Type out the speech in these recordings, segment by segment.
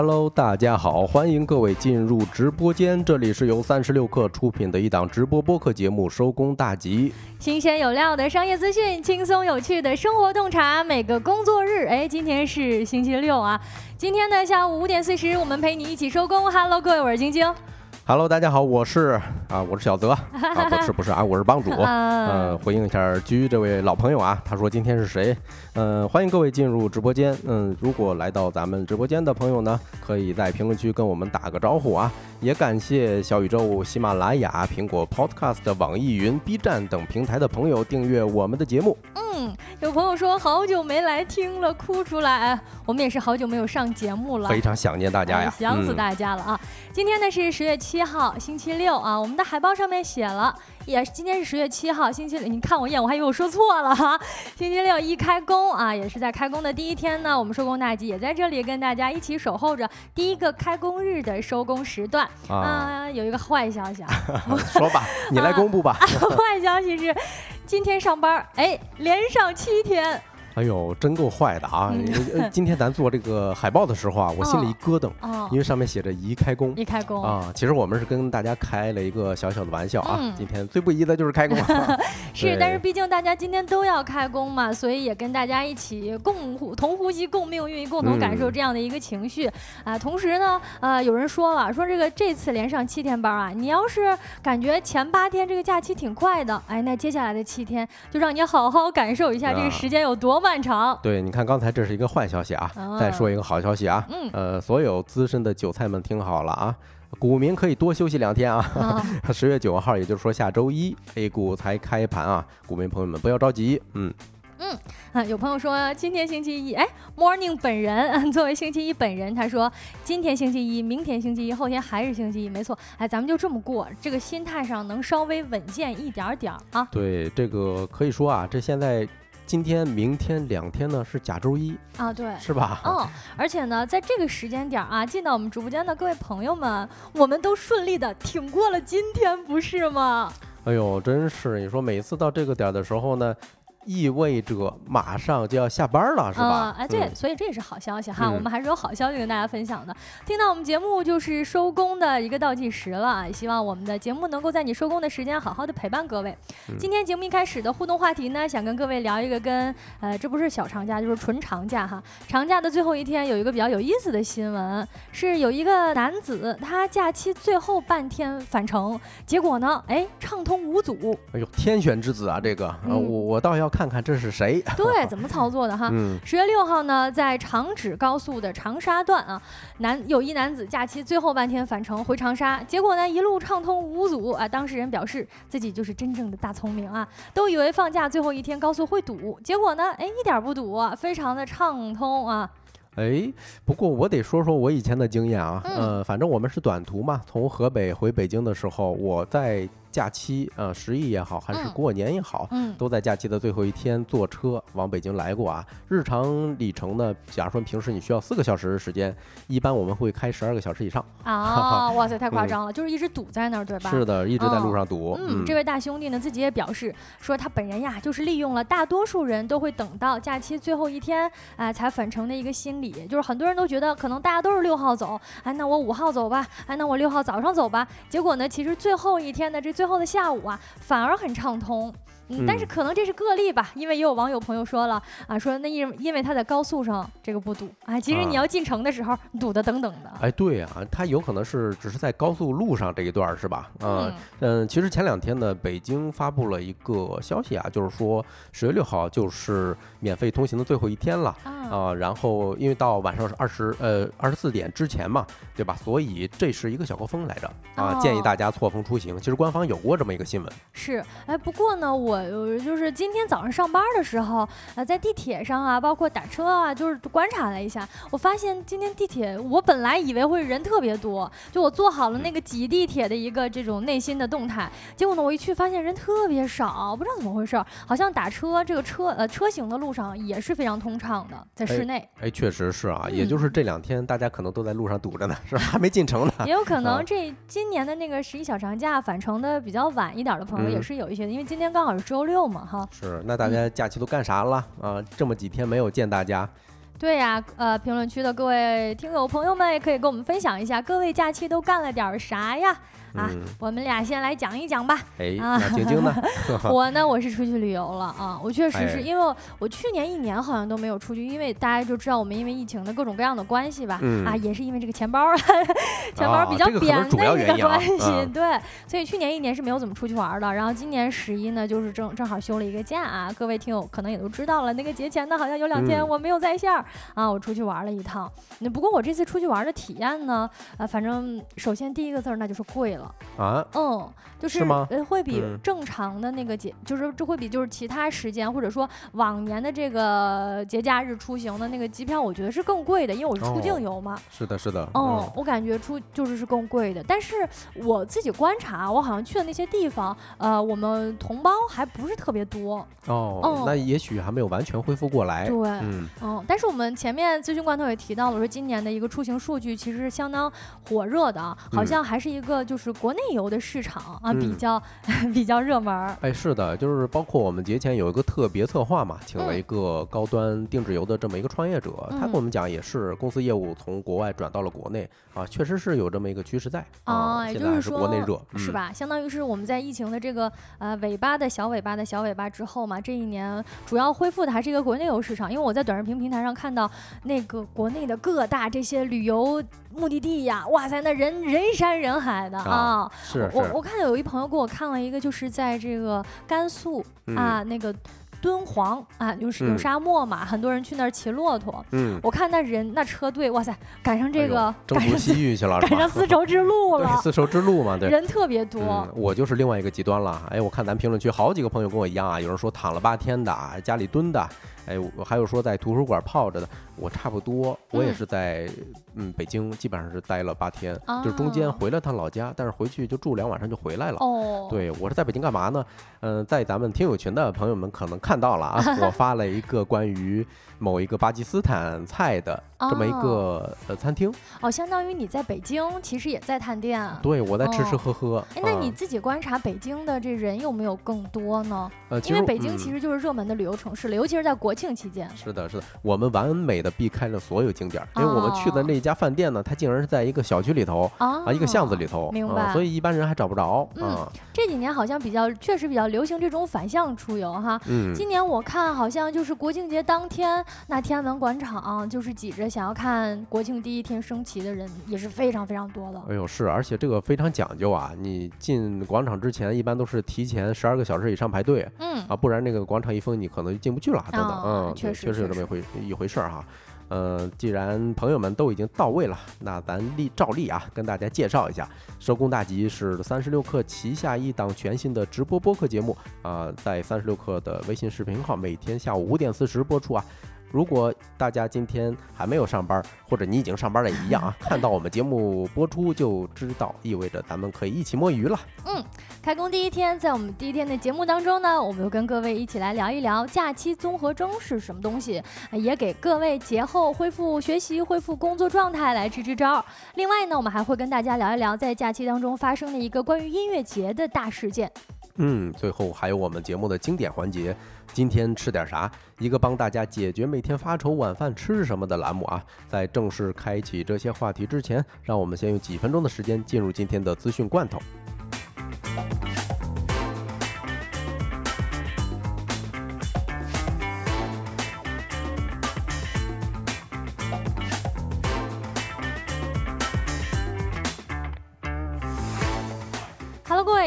Hello，大家好，欢迎各位进入直播间，这里是由三十六氪出品的一档直播播客节目《收工大吉》，新鲜有料的商业资讯，轻松有趣的生活洞察，每个工作日，哎，今天是星期六啊，今天呢下午五点四十，我们陪你一起收工。Hello，各位，我是晶晶。Hello，大家好，我是啊，我是小泽。啊，不是不是啊，我是帮主，呃，回应一下居这位老朋友啊，他说今天是谁？嗯，欢迎各位进入直播间，嗯，如果来到咱们直播间的朋友呢，可以在评论区跟我们打个招呼啊，也感谢小宇宙、喜马拉雅、苹果 Podcast、网易云、B 站等平台的朋友订阅我们的节目。嗯，有朋友说好久没来听了，哭出来，我们也是好久没有上节目了，非常想念大家呀，想死大家了啊！今天呢是十月七。七号星期六啊，我们的海报上面写了，也是今天是十月七号星期六，你看我一眼，我还以为我说错了哈。星期六一开工啊，也是在开工的第一天呢，我们收工大吉也在这里跟大家一起守候着第一个开工日的收工时段啊。有一个坏消息啊，说吧，你来公布吧。坏消息是，今天上班哎，连上七天。哎呦，真够坏的啊！今天咱做这个海报的时候啊，我心里一咯噔，因为上面写着“宜开工”，宜开工啊。其实我们是跟大家开了一个小小的玩笑啊。今天最不宜的就是开工 是，但是毕竟大家今天都要开工嘛，所以也跟大家一起共呼同呼吸、共命运、共同感受这样的一个情绪啊。同时呢，呃，有人说了，说这个这次连上七天班啊，你要是感觉前八天这个假期挺快的，哎，那接下来的七天就让你好好感受一下这个时间有多么。漫长，对，你看刚才这是一个坏消息啊，再说一个好消息啊，嗯。呃，所有资深的韭菜们听好了啊，股民可以多休息两天啊，十月九号，也就是说下周一，A 股才开盘啊，股民朋友们不要着急，嗯。嗯啊，有朋友说今天星期一，哎，Morning 本人 作为星期一本人，他说今天星期一，明天星期一，后天还是星期一，没错，哎，咱们就这么过，这个心态上能稍微稳健一点点啊，对，这个可以说啊，这现在。今天、明天两天呢是假周一啊，对，是吧？嗯，而且呢，在这个时间点啊，进到我们直播间的各位朋友们，我们都顺利的挺过了今天，不是吗？哎呦，真是！你说每次到这个点的时候呢？意味着马上就要下班了，是吧？哎，对，所以这也是好消息哈。我们还是有好消息跟大家分享的。听到我们节目就是收工的一个倒计时了，希望我们的节目能够在你收工的时间好好的陪伴各位。今天节目一开始的互动话题呢，想跟各位聊一个跟呃，这不是小长假，就是纯长假哈。长假的最后一天有一个比较有意思的新闻，是有一个男子他假期最后半天返程，结果呢，哎，畅通无阻。哎呦，天选之子啊，这个，我我倒要看。看看这是谁？对，怎么操作的哈？十月六号呢，在长指高速的长沙段啊，男有一男子假期最后半天返程回长沙，结果呢一路畅通无阻啊。当事人表示自己就是真正的大聪明啊，都以为放假最后一天高速会堵，结果呢，哎，一点不堵啊，非常的畅通啊。哎，不过我得说说我以前的经验啊，呃，反正我们是短途嘛，从河北回北京的时候，我在。假期，呃，十一也好，还是过年也好，嗯，都在假期的最后一天坐车往北京来过啊。日常里程呢，假如说平时你需要四个小时的时间，一般我们会开十二个小时以上。啊，哇塞，太夸张了，就是一直堵在那儿，对吧？是的，一直在路上堵。嗯，这位大兄弟呢，自己也表示说，他本人呀，就是利用了大多数人都会等到假期最后一天，哎，才返程的一个心理。就是很多人都觉得，可能大家都是六号走，哎，那我五号走吧，哎，那我六号早上走吧。结果呢，其实最后一天的这最后的下午啊，反而很畅通。嗯，但是可能这是个例吧，因为也有网友朋友说了啊，说那因因为他在高速上这个不堵啊，其实你要进城的时候堵的等等的。哎，对啊，他有可能是只是在高速路上这一段是吧？嗯嗯，其实前两天呢，北京发布了一个消息啊，就是说十月六号就是免费通行的最后一天了啊。然后因为到晚上是二十呃二十四点之前嘛，对吧？所以这是一个小高峰来着啊，建议大家错峰出行。其实官方有过这么一个新闻。是，哎，不过呢，我。呃，就是今天早上上班的时候，呃，在地铁上啊，包括打车啊，就是观察了一下，我发现今天地铁，我本来以为会人特别多，就我做好了那个挤地铁的一个这种内心的动态，结果呢，我一去发现人特别少，不知道怎么回事，好像打车这个车呃车行的路上也是非常通畅的，在室内。哎，确实是啊，也就是这两天大家可能都在路上堵着呢，是吧？还没进城呢。也有可能这今年的那个十一小长假返程的比较晚一点的朋友也是有一些的，因为今天刚好是。周六嘛，哈，是那大家假期都干啥了啊？这么几天没有见大家，对呀，呃，评论区的各位听友朋友们也可以跟我们分享一下，各位假期都干了点啥呀？啊，我们俩先来讲一讲吧。哎，那晶晶呢？我呢，我是出去旅游了啊。我确实是因为我去年一年好像都没有出去，因为大家就知道我们因为疫情的各种各样的关系吧。啊，也是因为这个钱包，钱包比较扁的一个关系。对，所以去年一年是没有怎么出去玩的。然后今年十一呢，就是正正好休了一个假啊。各位听友可能也都知道了，那个节前呢，好像有两天我没有在线啊，我出去玩了一趟。那不过我这次出去玩的体验呢，呃，反正首先第一个字儿那就是贵了。啊，嗯，就是呃，会比正常的那个节，就是这会比就是其他时间或者说往年的这个节假日出行的那个机票，我觉得是更贵的，因为我是出境游嘛。是的，是的。嗯，我感觉出就是是更贵的，但是我自己观察，我好像去的那些地方，呃，我们同胞还不是特别多。哦，那也许还没有完全恢复过来。对，嗯，但是我们前面咨询罐头也提到了，说今年的一个出行数据其实是相当火热的，好像还是一个就是国内。游的市场啊，比较 比较热门儿。哎，是的，就是包括我们节前有一个特别策划嘛，请了一个高端定制游的这么一个创业者，他跟我们讲，也是公司业务从国外转到了国内啊，确实是有这么一个趋势在啊。也就是说，国内热是吧？相当于是我们在疫情的这个呃尾巴的小尾巴的小尾巴之后嘛，这一年主要恢复的还是一个国内游市场。因为我在短视频平台上看到那个国内的各大这些旅游。目的地呀，哇塞，那人人山人海的啊！是我我看到有一朋友给我看了一个，就是在这个甘肃啊，那个。敦煌啊，有有沙漠嘛，很多人去那儿骑骆驼。嗯，我看那人那车队，哇塞，赶上这个征途西域去了，赶上丝绸之路了。丝绸之路嘛，对，人特别多。我就是另外一个极端了。哎，我看咱评论区好几个朋友跟我一样啊，有人说躺了八天的，家里蹲的，哎，我还有说在图书馆泡着的。我差不多，我也是在嗯北京，基本上是待了八天，就是中间回了趟老家，但是回去就住两晚上就回来了。哦，对我是在北京干嘛呢？嗯，在咱们听友群的朋友们可能看到了啊，我发了一个关于。某一个巴基斯坦菜的这么一个呃餐厅哦，相当于你在北京其实也在探店，对我在吃吃喝喝。哎，那你自己观察北京的这人有没有更多呢？呃，因为北京其实就是热门的旅游城市了，尤其是在国庆期间。是的，是的，我们完美的避开了所有景点，因为我们去的那家饭店呢，它竟然是在一个小区里头啊，一个巷子里头，明白？所以一般人还找不着。嗯，这几年好像比较确实比较流行这种反向出游哈。嗯，今年我看好像就是国庆节当天那。天安门广场就是挤着想要看国庆第一天升旗的人也是非常非常多的。哎呦，是，而且这个非常讲究啊！你进广场之前一般都是提前十二个小时以上排队，嗯啊，不然那个广场一封，你可能就进不去了，等等，嗯，确实确实有这么一回一回事儿哈。嗯，既然朋友们都已经到位了，那咱例照例啊，跟大家介绍一下，收工大吉是三十六氪旗下一档全新的直播播客节目啊，在三十六氪的微信视频号每天下午五点四十播出啊。如果大家今天还没有上班，或者你已经上班了也一样啊，看到我们节目播出就知道，意味着咱们可以一起摸鱼了。嗯，开工第一天，在我们第一天的节目当中呢，我们又跟各位一起来聊一聊假期综合征是什么东西，也给各位节后恢复学习、恢复工作状态来支支招。另外呢，我们还会跟大家聊一聊在假期当中发生的一个关于音乐节的大事件。嗯，最后还有我们节目的经典环节，今天吃点啥？一个帮大家解决每天发愁晚饭吃什么的栏目啊！在正式开启这些话题之前，让我们先用几分钟的时间进入今天的资讯罐头。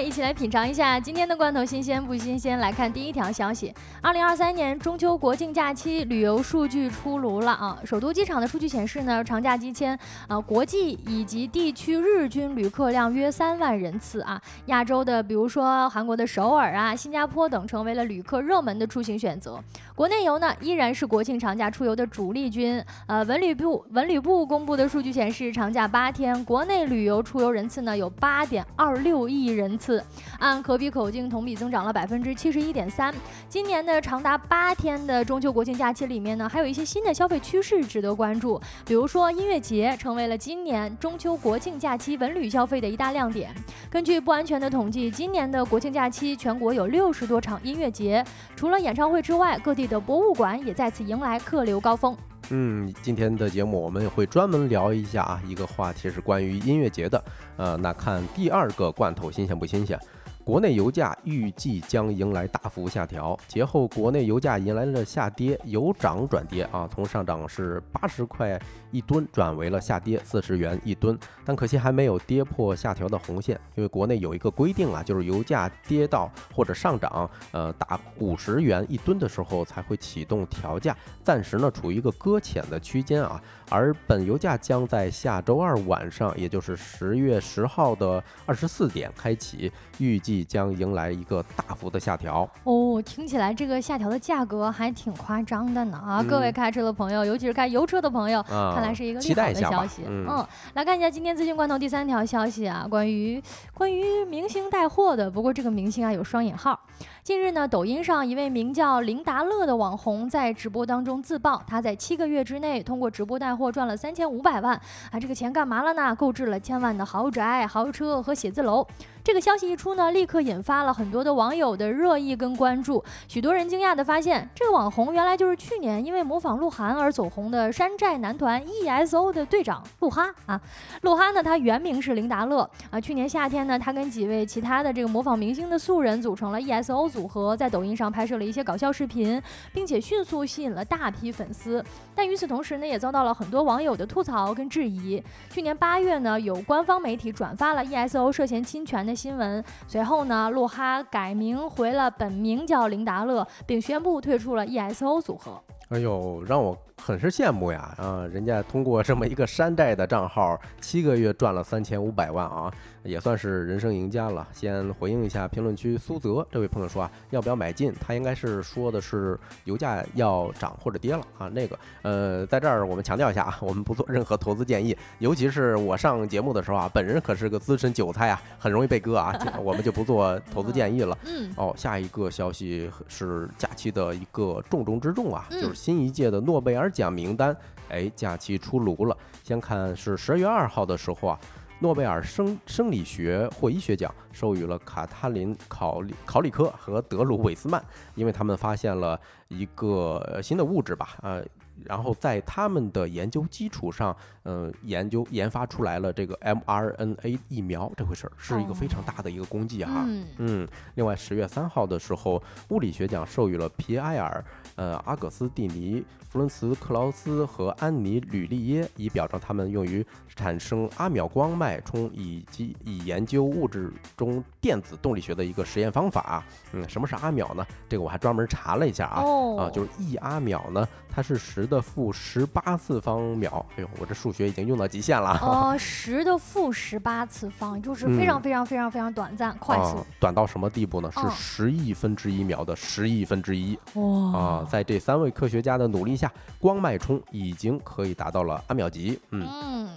一起来品尝一下今天的罐头新鲜不新鲜？来看第一条消息：二零二三年中秋国庆假期旅游数据出炉了啊！首都机场的数据显示呢，长假期间啊，国际以及地区日均旅客量约三万人次啊。亚洲的，比如说韩国的首尔啊、新加坡等，成为了旅客热门的出行选择。国内游呢，依然是国庆长假出游的主力军。呃，文旅部文旅部公布的数据显示，长假八天，国内旅游出游人次呢有八点二六亿人次，按可比口径同比增长了百分之七十一点三。今年的长达八天的中秋国庆假期里面呢，还有一些新的消费趋势值得关注，比如说音乐节成为了今年中秋国庆假期文旅消费的一大亮点。根据不安全的统计，今年的国庆假期全国有六十多场音乐节，除了演唱会之外，各地。的博物馆也再次迎来客流高峰。嗯，今天的节目我们也会专门聊一下啊，一个话题是关于音乐节的。呃，那看第二个罐头新鲜不新鲜？国内油价预计将迎来大幅下调，节后国内油价迎来了下跌，由涨转跌啊，从上涨是八十块一吨转为了下跌四十元一吨，但可惜还没有跌破下调的红线，因为国内有一个规定啊，就是油价跌到或者上涨，呃，达五十元一吨的时候才会启动调价，暂时呢处于一个搁浅的区间啊，而本油价将在下周二晚上，也就是十月十号的二十四点开启，预计。将迎来一个大幅的下调哦，听起来这个下调的价格还挺夸张的呢啊！各位开车的朋友，尤其是开油车的朋友，看来是一个利好的消息。嗯，来看一下今天资讯罐头第三条消息啊，关于关于明星带货的，不过这个明星啊有双引号。近日呢，抖音上一位名叫林达乐的网红在直播当中自曝，他在七个月之内通过直播带货赚了三千五百万啊！这个钱干嘛了呢？购置了千万的豪宅、豪车和写字楼。这个消息一出呢，立刻引发了很多的网友的热议跟关注。许多人惊讶地发现，这个网红原来就是去年因为模仿鹿晗而走红的山寨男团 ESO 的队长鹿哈啊。鹿哈呢，他原名是林达乐啊。去年夏天呢，他跟几位其他的这个模仿明星的素人组成了 ESO 组合，在抖音上拍摄了一些搞笑视频，并且迅速吸引了大批粉丝。但与此同时呢，也遭到了很多网友的吐槽跟质疑。去年八月呢，有官方媒体转发了 ESO 涉嫌侵权的。新闻随后呢，鹿哈改名回了本名叫林达乐，并宣布退出了 ESO 组合。哎呦，让我。很是羡慕呀，啊，人家通过这么一个山寨的账号，七个月赚了三千五百万啊，也算是人生赢家了。先回应一下评论区苏泽这位朋友说啊，要不要买进？他应该是说的是油价要涨或者跌了啊。那个，呃，在这儿我们强调一下啊，我们不做任何投资建议，尤其是我上节目的时候啊，本人可是个资深韭菜啊，很容易被割啊，我们就不做投资建议了。嗯。哦，下一个消息是假期的一个重中之重啊，就是新一届的诺贝尔。奖名单，哎，假期出炉了。先看是十二月二号的时候啊，诺贝尔生生理学或医学奖授予了卡塔琳考里考里科和德鲁韦斯曼，因为他们发现了一个新的物质吧，呃。然后在他们的研究基础上，嗯，研究研发出来了这个 mRNA 疫苗，这回事儿是一个非常大的一个功绩哈。嗯，另外十月三号的时候，物理学奖授予了皮埃尔、呃阿葛斯蒂尼、弗伦茨克劳斯和安妮吕利耶，以表彰他们用于产生阿秒光脉冲以及以研究物质中电子动力学的一个实验方法。嗯，什么是阿秒呢？这个我还专门查了一下啊，啊，就是一阿秒呢，它是十。的负十八次方秒，哎呦，我这数学已经用到极限了。哦，十的负十八次方，就是非常非常非常非常短暂、快速。短到什么地步呢？是十亿分之一秒的十亿分之一。哇！啊，在这三位科学家的努力下，光脉冲已经可以达到了阿秒级。嗯嗯，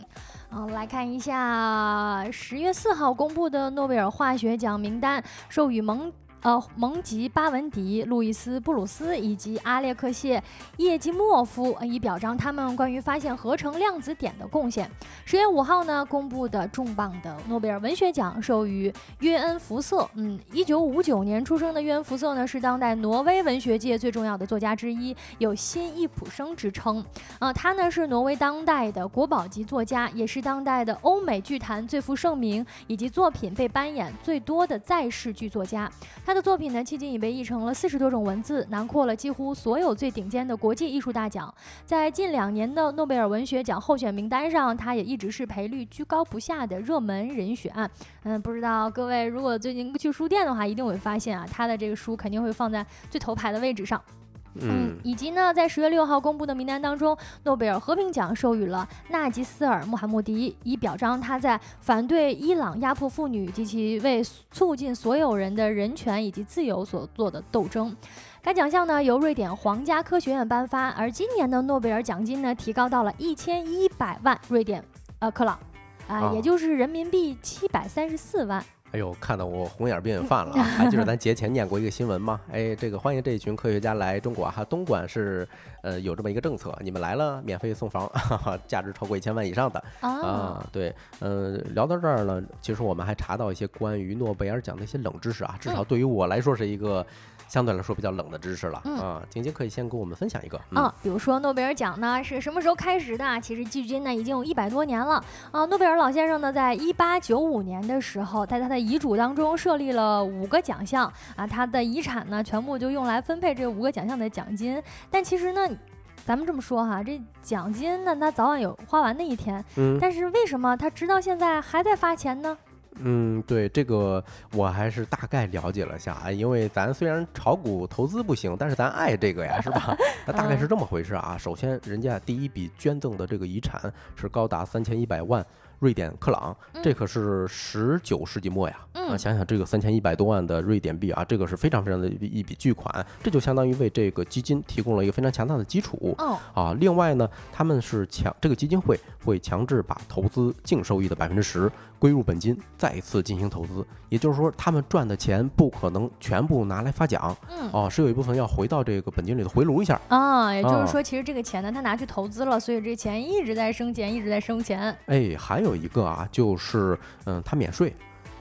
好来看一下十月四号公布的诺贝尔化学奖名单，授予蒙。呃，蒙吉巴文迪、路易斯布鲁斯以及阿列克谢叶基莫夫，以表彰他们关于发现合成量子点的贡献。十月五号呢，公布的重磅的诺贝尔文学奖授予约恩福瑟。嗯，一九五九年出生的约恩福瑟呢，是当代挪威文学界最重要的作家之一，有新易普生之称。啊，他呢是挪威当代的国宝级作家，也是当代的欧美剧坛最负盛名以及作品被搬演最多的在世剧作家。他。他的作品呢，迄今已被译成了四十多种文字，囊括了几乎所有最顶尖的国际艺术大奖。在近两年的诺贝尔文学奖候选名单上，他也一直是赔率居高不下的热门人选。嗯，不知道各位如果最近去书店的话，一定会发现啊，他的这个书肯定会放在最头排的位置上。嗯，以及呢，在十月六号公布的名单当中，诺贝尔和平奖授予了纳吉斯尔·穆罕默迪，以表彰他在反对伊朗压迫妇女及其为促进所有人的人权以及自由所做的斗争。该奖项呢由瑞典皇家科学院颁发，而今年的诺贝尔奖金呢提高到了一千一百万瑞典呃克朗，啊，也就是人民币七百三十四万。哎呦，看得我红眼病也犯了啊！还记得咱节前念过一个新闻吗？哎，这个欢迎这一群科学家来中国哈，东莞是呃有这么一个政策，你们来了免费送房，哈哈，价值超过一千万以上的啊。对，嗯，聊到这儿呢，其实我们还查到一些关于诺贝尔奖的一些冷知识啊，至少对于我来说是一个。相对来说比较冷的知识了啊，晶晶可以先给我们分享一个啊，比如说诺贝尔奖呢是什么时候开始的？其实距今呢已经有一百多年了啊。诺贝尔老先生呢在一八九五年的时候，在他的遗嘱当中设立了五个奖项啊，他的遗产呢全部就用来分配这五个奖项的奖金。但其实呢，咱们这么说哈，这奖金呢，他早晚有花完的一天。嗯，但是为什么他直到现在还在发钱呢？嗯，对这个我还是大概了解了下啊，因为咱虽然炒股投资不行，但是咱爱这个呀，是吧？那大概是这么回事啊。首先，人家第一笔捐赠的这个遗产是高达三千一百万。瑞典克朗，这可是十九世纪末呀！啊，想想这个三千一百多万的瑞典币啊，这个是非常非常的一笔巨款，这就相当于为这个基金提供了一个非常强大的基础。哦，啊，另外呢，他们是强这个基金会会强制把投资净收益的百分之十归入本金，再次进行投资。也就是说，他们赚的钱不可能全部拿来发奖。嗯，哦，是有一部分要回到这个本金里头回炉一下。啊，也就是说，其实这个钱呢，他拿去投资了，所以这钱一直在生钱，一直在生钱。哎，还有。一个啊，就是嗯，他免税，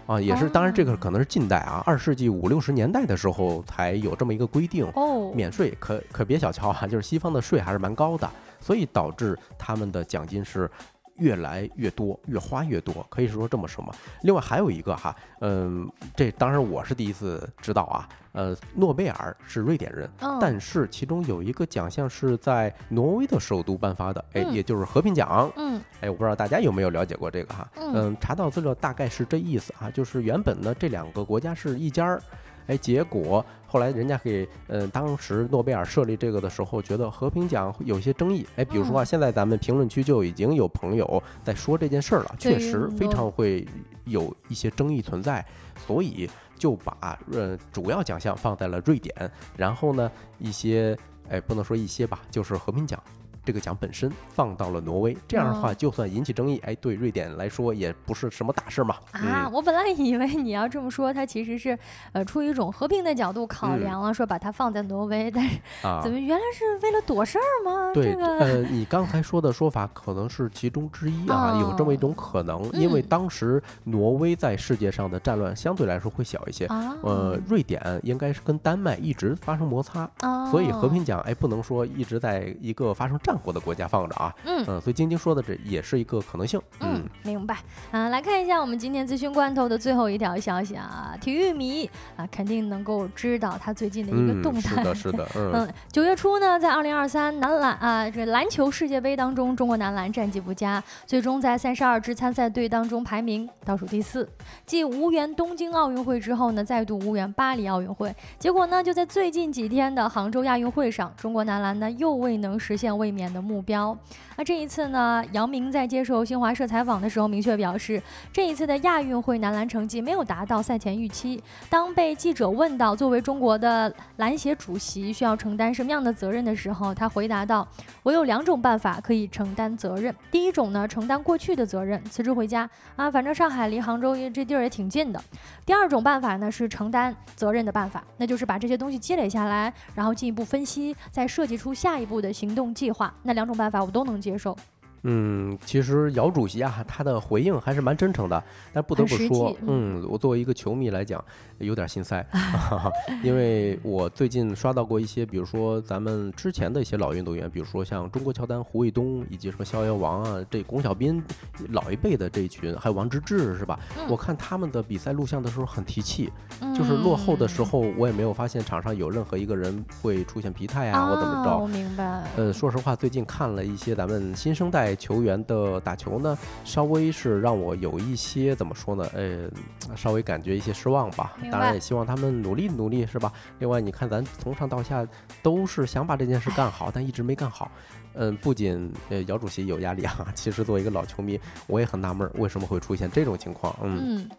啊，也是，当然这个可能是近代啊，二世纪五六十年代的时候才有这么一个规定哦，免税，可可别小瞧啊，就是西方的税还是蛮高的，所以导致他们的奖金是。越来越多，越花越多，可以说这么说嘛。另外还有一个哈，嗯，这当然我是第一次知道啊。呃，诺贝尔是瑞典人，但是其中有一个奖项是在挪威的首都颁发的，哎，也就是和平奖。嗯，哎，我不知道大家有没有了解过这个哈。嗯，查到资料大概是这意思啊，就是原本呢这两个国家是一家儿。哎，结果后来人家给，嗯，当时诺贝尔设立这个的时候，觉得和平奖有些争议。哎，比如说啊，现在咱们评论区就已经有朋友在说这件事儿了，确实非常会有一些争议存在，所以就把呃主要奖项放在了瑞典，然后呢，一些，哎，不能说一些吧，就是和平奖。这个奖本身放到了挪威，这样的话就算引起争议，哎，对瑞典来说也不是什么大事嘛。啊，我本来以为你要这么说，它其实是呃出于一种和平的角度考量了，说把它放在挪威，但是怎么原来是为了躲事儿吗？对，呃，你刚才说的说法可能是其中之一啊，有这么一种可能，因为当时挪威在世界上的战乱相对来说会小一些，呃，瑞典应该是跟丹麦一直发生摩擦，所以和平奖哎不能说一直在一个发生战。国的国家放着啊，嗯嗯，所以晶晶说的这也是一个可能性，嗯，明白。嗯，来看一下我们今天资讯罐头的最后一条消息啊，体育迷啊肯定能够知道他最近的一个动态，是的，是的，嗯，九月初呢，在二零二三男篮啊这篮球世界杯当中，中国男篮战绩不佳，最终在三十二支参赛队当中排名倒数第四，继无缘东京奥运会之后呢，再度无缘巴黎奥运会，结果呢，就在最近几天的杭州亚运会上，中国男篮呢又未能实现卫冕。的目标。那这一次呢？姚明在接受新华社采访的时候明确表示，这一次的亚运会男篮成绩没有达到赛前预期。当被记者问到作为中国的篮协主席需要承担什么样的责任的时候，他回答道：“我有两种办法可以承担责任。第一种呢，承担过去的责任，辞职回家啊，反正上海离杭州这地儿也挺近的。第二种办法呢，是承担责任的办法，那就是把这些东西积累下来，然后进一步分析，再设计出下一步的行动计划。那两种办法我都能。接受。嗯，其实姚主席啊，他的回应还是蛮真诚的。但不得不说，嗯，我作为一个球迷来讲，有点心塞，因为我最近刷到过一些，比如说咱们之前的一些老运动员，比如说像中国乔丹、胡卫东，以及什么逍遥王啊，这龚小斌老一辈的这一群，还有王治郅，是吧？我看他们的比赛录像的时候很提气，就是落后的时候，我也没有发现场上有任何一个人会出现疲态啊，或怎么着。我明白。呃，说实话，最近看了一些咱们新生代。球员的打球呢，稍微是让我有一些怎么说呢？呃，稍微感觉一些失望吧。当然也希望他们努力努力，是吧？另外，你看咱从上到下都是想把这件事干好，但一直没干好。嗯，不仅呃姚主席有压力啊，其实作为一个老球迷，我也很纳闷，为什么会出现这种情况？嗯。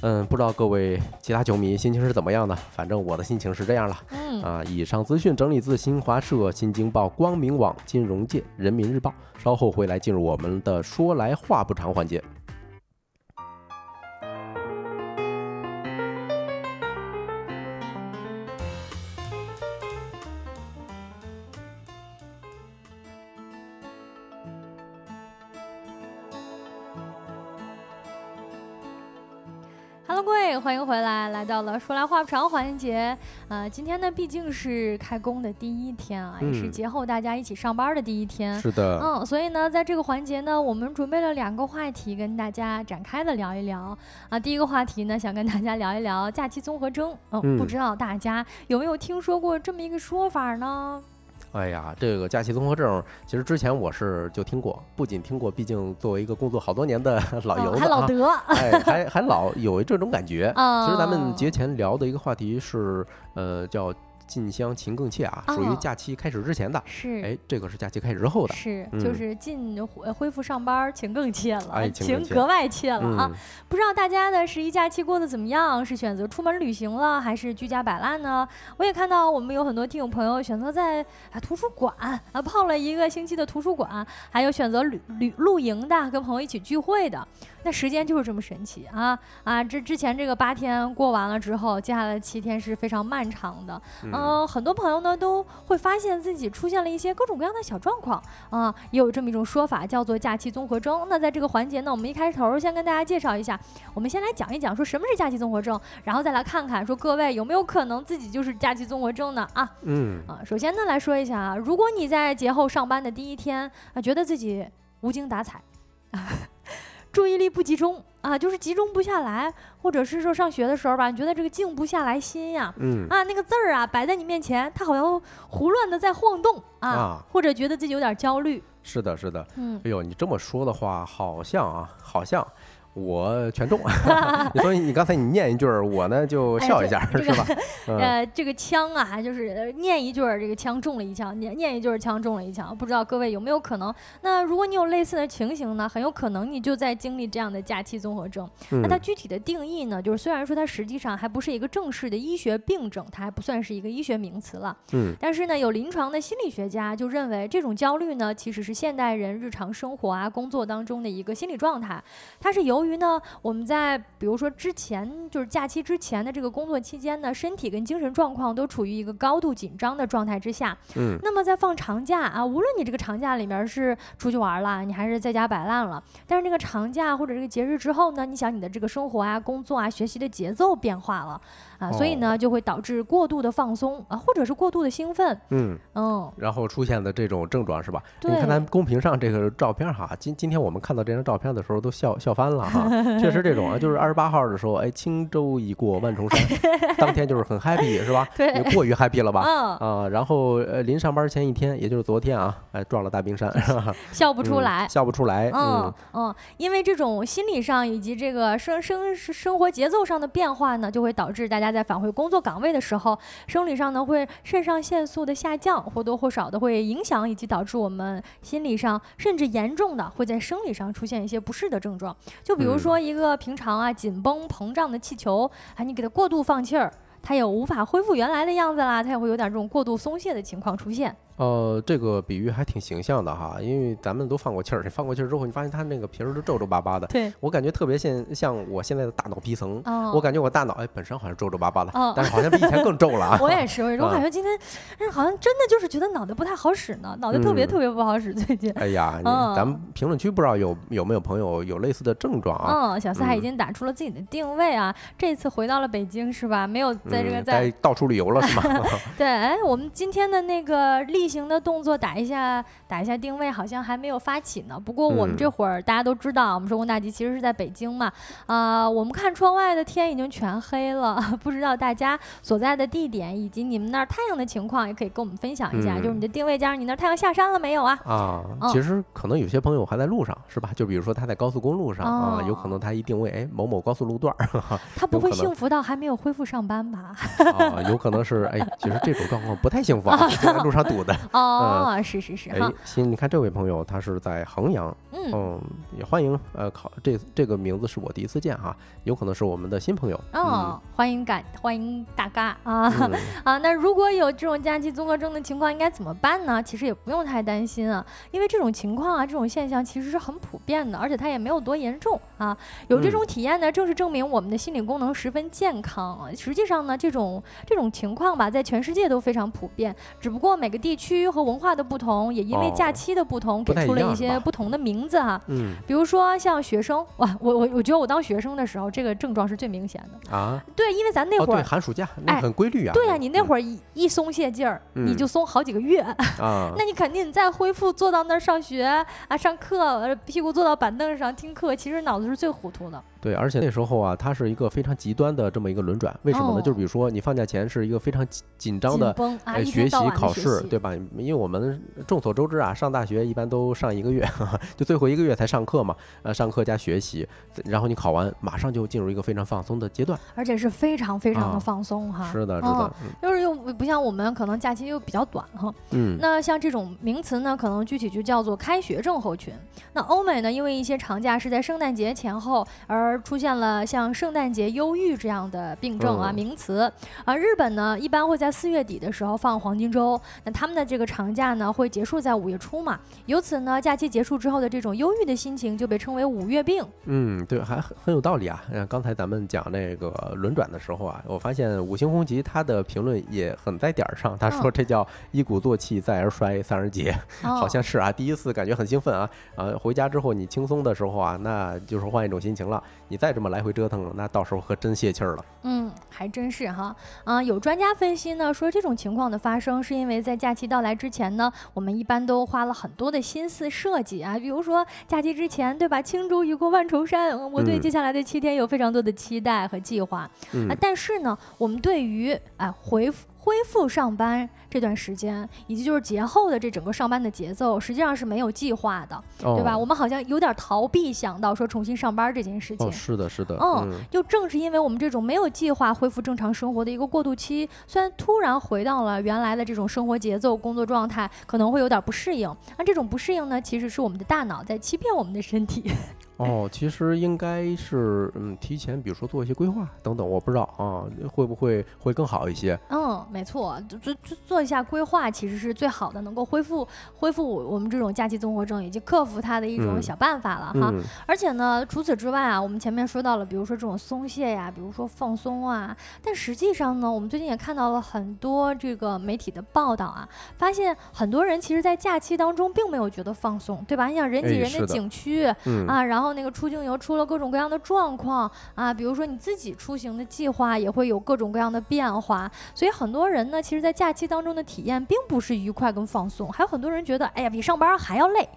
嗯，不知道各位其他球迷心情是怎么样的？反正我的心情是这样了。嗯啊，以上资讯整理自新华社、新京报、光明网、金融界、人民日报。稍后会来进入我们的说来话不长环节。了说来话不长环节。呃，今天呢毕竟是开工的第一天啊，也是节后大家一起上班的第一天。是的，嗯，所以呢，在这个环节呢，我们准备了两个话题跟大家展开的聊一聊啊。第一个话题呢，想跟大家聊一聊假期综合征。嗯，不知道大家有没有听说过这么一个说法呢？哎呀，这个假期综合症，其实之前我是就听过，不仅听过，毕竟作为一个工作好多年的 老油子，还老德，哎，还还老有这种感觉。其实咱们节前聊的一个话题是，呃，叫。近乡情更怯啊，属于假期开始之前的。是，哎，这个是假期开始之后的。是，就是近恢恢复上班，情更怯了，哎，情格外怯了啊！不知道大家的十一假期过得怎么样？是选择出门旅行了，还是居家摆烂呢？我也看到我们有很多听友朋友选择在啊图书馆啊泡了一个星期的图书馆，还有选择旅旅露营的，跟朋友一起聚会的。那时间就是这么神奇啊啊！这之前这个八天过完了之后，接下来七天是非常漫长的。嗯，很多朋友呢都会发现自己出现了一些各种各样的小状况啊，也有这么一种说法叫做假期综合征。那在这个环节呢，我们一开头先跟大家介绍一下，我们先来讲一讲说什么是假期综合征，然后再来看看说各位有没有可能自己就是假期综合征呢？啊，嗯啊，首先呢来说一下啊，如果你在节后上班的第一天啊，觉得自己无精打采啊。注意力不集中啊，就是集中不下来，或者是说上学的时候吧，你觉得这个静不下来心呀，嗯啊，那个字儿啊摆在你面前，它好像胡乱的在晃动啊，或者觉得自己有点焦虑。是的，是的，嗯，哎呦，你这么说的话，好像啊，好像。我全中，所以你刚才你念一句儿，我呢就笑一下，是吧？呃，这个枪啊，就是念一句儿，这个枪中了一枪；念念一句儿，枪中了一枪。不知道各位有没有可能？那如果你有类似的情形呢，很有可能你就在经历这样的假期综合症。那它具体的定义呢，就是虽然说它实际上还不是一个正式的医学病症，它还不算是一个医学名词了。嗯。但是呢，有临床的心理学家就认为，这种焦虑呢，其实是现代人日常生活啊、工作当中的一个心理状态，它是由于。于呢，我们在比如说之前就是假期之前的这个工作期间呢，身体跟精神状况都处于一个高度紧张的状态之下。嗯。那么在放长假啊，无论你这个长假里面是出去玩了，你还是在家摆烂了，但是这个长假或者这个节日之后呢，你想你的这个生活啊、工作啊、学习的节奏变化了啊，所以呢就会导致过度的放松啊，或者是过度的兴奋。嗯嗯。然后出现的这种症状是吧？你看咱公屏上这个照片哈，今今天我们看到这张照片的时候都笑笑翻了哈。确实这种啊，就是二十八号的时候，哎，轻舟已过万重山，当天就是很 happy 是吧？对，过于 happy 了吧？啊，然后呃，临上班前一天，也就是昨天啊，哎，撞了大冰山，笑不出来，笑不出来。嗯嗯，因为这种心理上以及这个生生生活节奏上的变化呢，就会导致大家在返回工作岗位的时候，生理上呢会肾上腺素的下降，或多或少的会影响以及导致我们心理上甚至严重的会在生理上出现一些不适的症状，就比如说。一个平常啊紧绷膨胀的气球，啊，你给它过度放气儿，它也无法恢复原来的样子啦，它也会有点这种过度松懈的情况出现。呃，这个比喻还挺形象的哈，因为咱们都放过气儿，你放过气儿之后，你发现它那个皮儿都皱皱巴巴的。对，我感觉特别像像我现在的大脑皮层，我感觉我大脑哎本身好像皱皱巴巴的，但是好像比以前更皱了啊。我也是，我感觉今天，但是好像真的就是觉得脑袋不太好使呢，脑袋特别特别不好使最近。哎呀，咱们评论区不知道有有没有朋友有类似的症状啊？嗯，小四海已经打出了自己的定位啊，这次回到了北京是吧？没有在这个在到处旅游了是吗？对，哎，我们今天的那个例行的动作打。一下，打一下定位，好像还没有发起呢。不过我们这会儿大家都知道，我们说工大吉其实是在北京嘛。啊，我们看窗外的天已经全黑了，不知道大家所在的地点以及你们那儿太阳的情况，也可以跟我们分享一下。就是你的定位加上你那儿太阳下山了没有啊？啊，其实可能有些朋友还在路上，是吧？就比如说他在高速公路上啊，有可能他一定位，哎，某某高速路段儿，他不会幸福到还没有恢复上班吧？啊，有可能是，哎，其实这种状况不太幸福啊，在路上堵的。哦。是是是，哎，行，你看这位朋友，他是在衡阳，嗯，也欢迎，呃，考这这个名字是我第一次见哈，有可能是我们的新朋友，哦，欢迎感欢迎大嘎啊 啊，那如果有这种假期综合症的情况，应该怎么办呢？其实也不用太担心啊，因为这种情况啊，这种现象其实是很普遍的，而且它也没有多严重啊。有这种体验呢，正是证明我们的心理功能十分健康。实际上呢，这种这种情况吧，在全世界都非常普遍，只不过每个地区和文化的不同，也因为假期的不同，给出了一些不同的名字哈。嗯，比如说像学生，哇，我我我觉得我当学生的时候，这个症状是最明显的啊。对，因为咱那会儿寒暑假那很规律啊。对呀，你那会儿一一松懈劲儿，你就松好几个月 啊。那你肯定你再恢复坐到那儿上学啊，上课，屁股坐到板凳上听课，其实脑子是最糊涂的。对，而且那时候啊，它是一个非常极端的这么一个轮转。为什么呢？就是比如说你放假前是一个非常紧张的学习考试，对吧？因为我们众所周知啊，上大学一般都上一个月，就最后一个月才上课嘛。呃，上课加学习，然后你考完马上就进入一个非常放松的阶段，而且是非常非常的放松哈。是的，是的，就是又不像我们可能假期又比较短哈。嗯。那像这种名词呢，可能具体就叫做开学症候群。那欧美呢，因为一些长假是在圣诞节前后而而出现了像圣诞节忧郁这样的病症啊名词啊，日本呢一般会在四月底的时候放黄金周，那他们的这个长假呢会结束在五月初嘛，由此呢假期结束之后的这种忧郁的心情就被称为五月病。嗯，对，还很很有道理啊。嗯，刚才咱们讲那个轮转的时候啊，我发现五星红旗他的评论也很在点儿上，他说这叫一鼓作气再而衰三而竭，好像是啊，第一次感觉很兴奋啊，啊，回家之后你轻松的时候啊，那就是换一种心情了。你再这么来回折腾了，那到时候可真泄气儿了。嗯，还真是哈。啊，有专家分析呢，说这种情况的发生是因为在假期到来之前呢，我们一般都花了很多的心思设计啊，比如说假期之前，对吧？轻舟已过万重山，我对接下来的七天有非常多的期待和计划啊。但是呢，我们对于啊回复。恢复上班这段时间，以及就是节后的这整个上班的节奏，实际上是没有计划的，对吧？我们好像有点逃避想到说重新上班这件事情。是的，是的。嗯，就正是因为我们这种没有计划恢复正常生活的一个过渡期，虽然突然回到了原来的这种生活节奏、工作状态，可能会有点不适应。那这种不适应呢，其实是我们的大脑在欺骗我们的身体。哦，其实应该是嗯，提前比如说做一些规划等等，我不知道啊，会不会会更好一些？嗯，没错，做做做一下规划，其实是最好的，能够恢复恢复我们这种假期综合症以及克服它的一种小办法了哈。而且呢，除此之外啊，我们前面说到了，比如说这种松懈呀，比如说放松啊，但实际上呢，我们最近也看到了很多这个媒体的报道啊，发现很多人其实在假期当中并没有觉得放松，对吧？你想人挤人的景区啊，然后。那个出境游出了各种各样的状况啊，比如说你自己出行的计划也会有各种各样的变化，所以很多人呢，其实，在假期当中的体验并不是愉快跟放松，还有很多人觉得，哎呀，比上班还要累。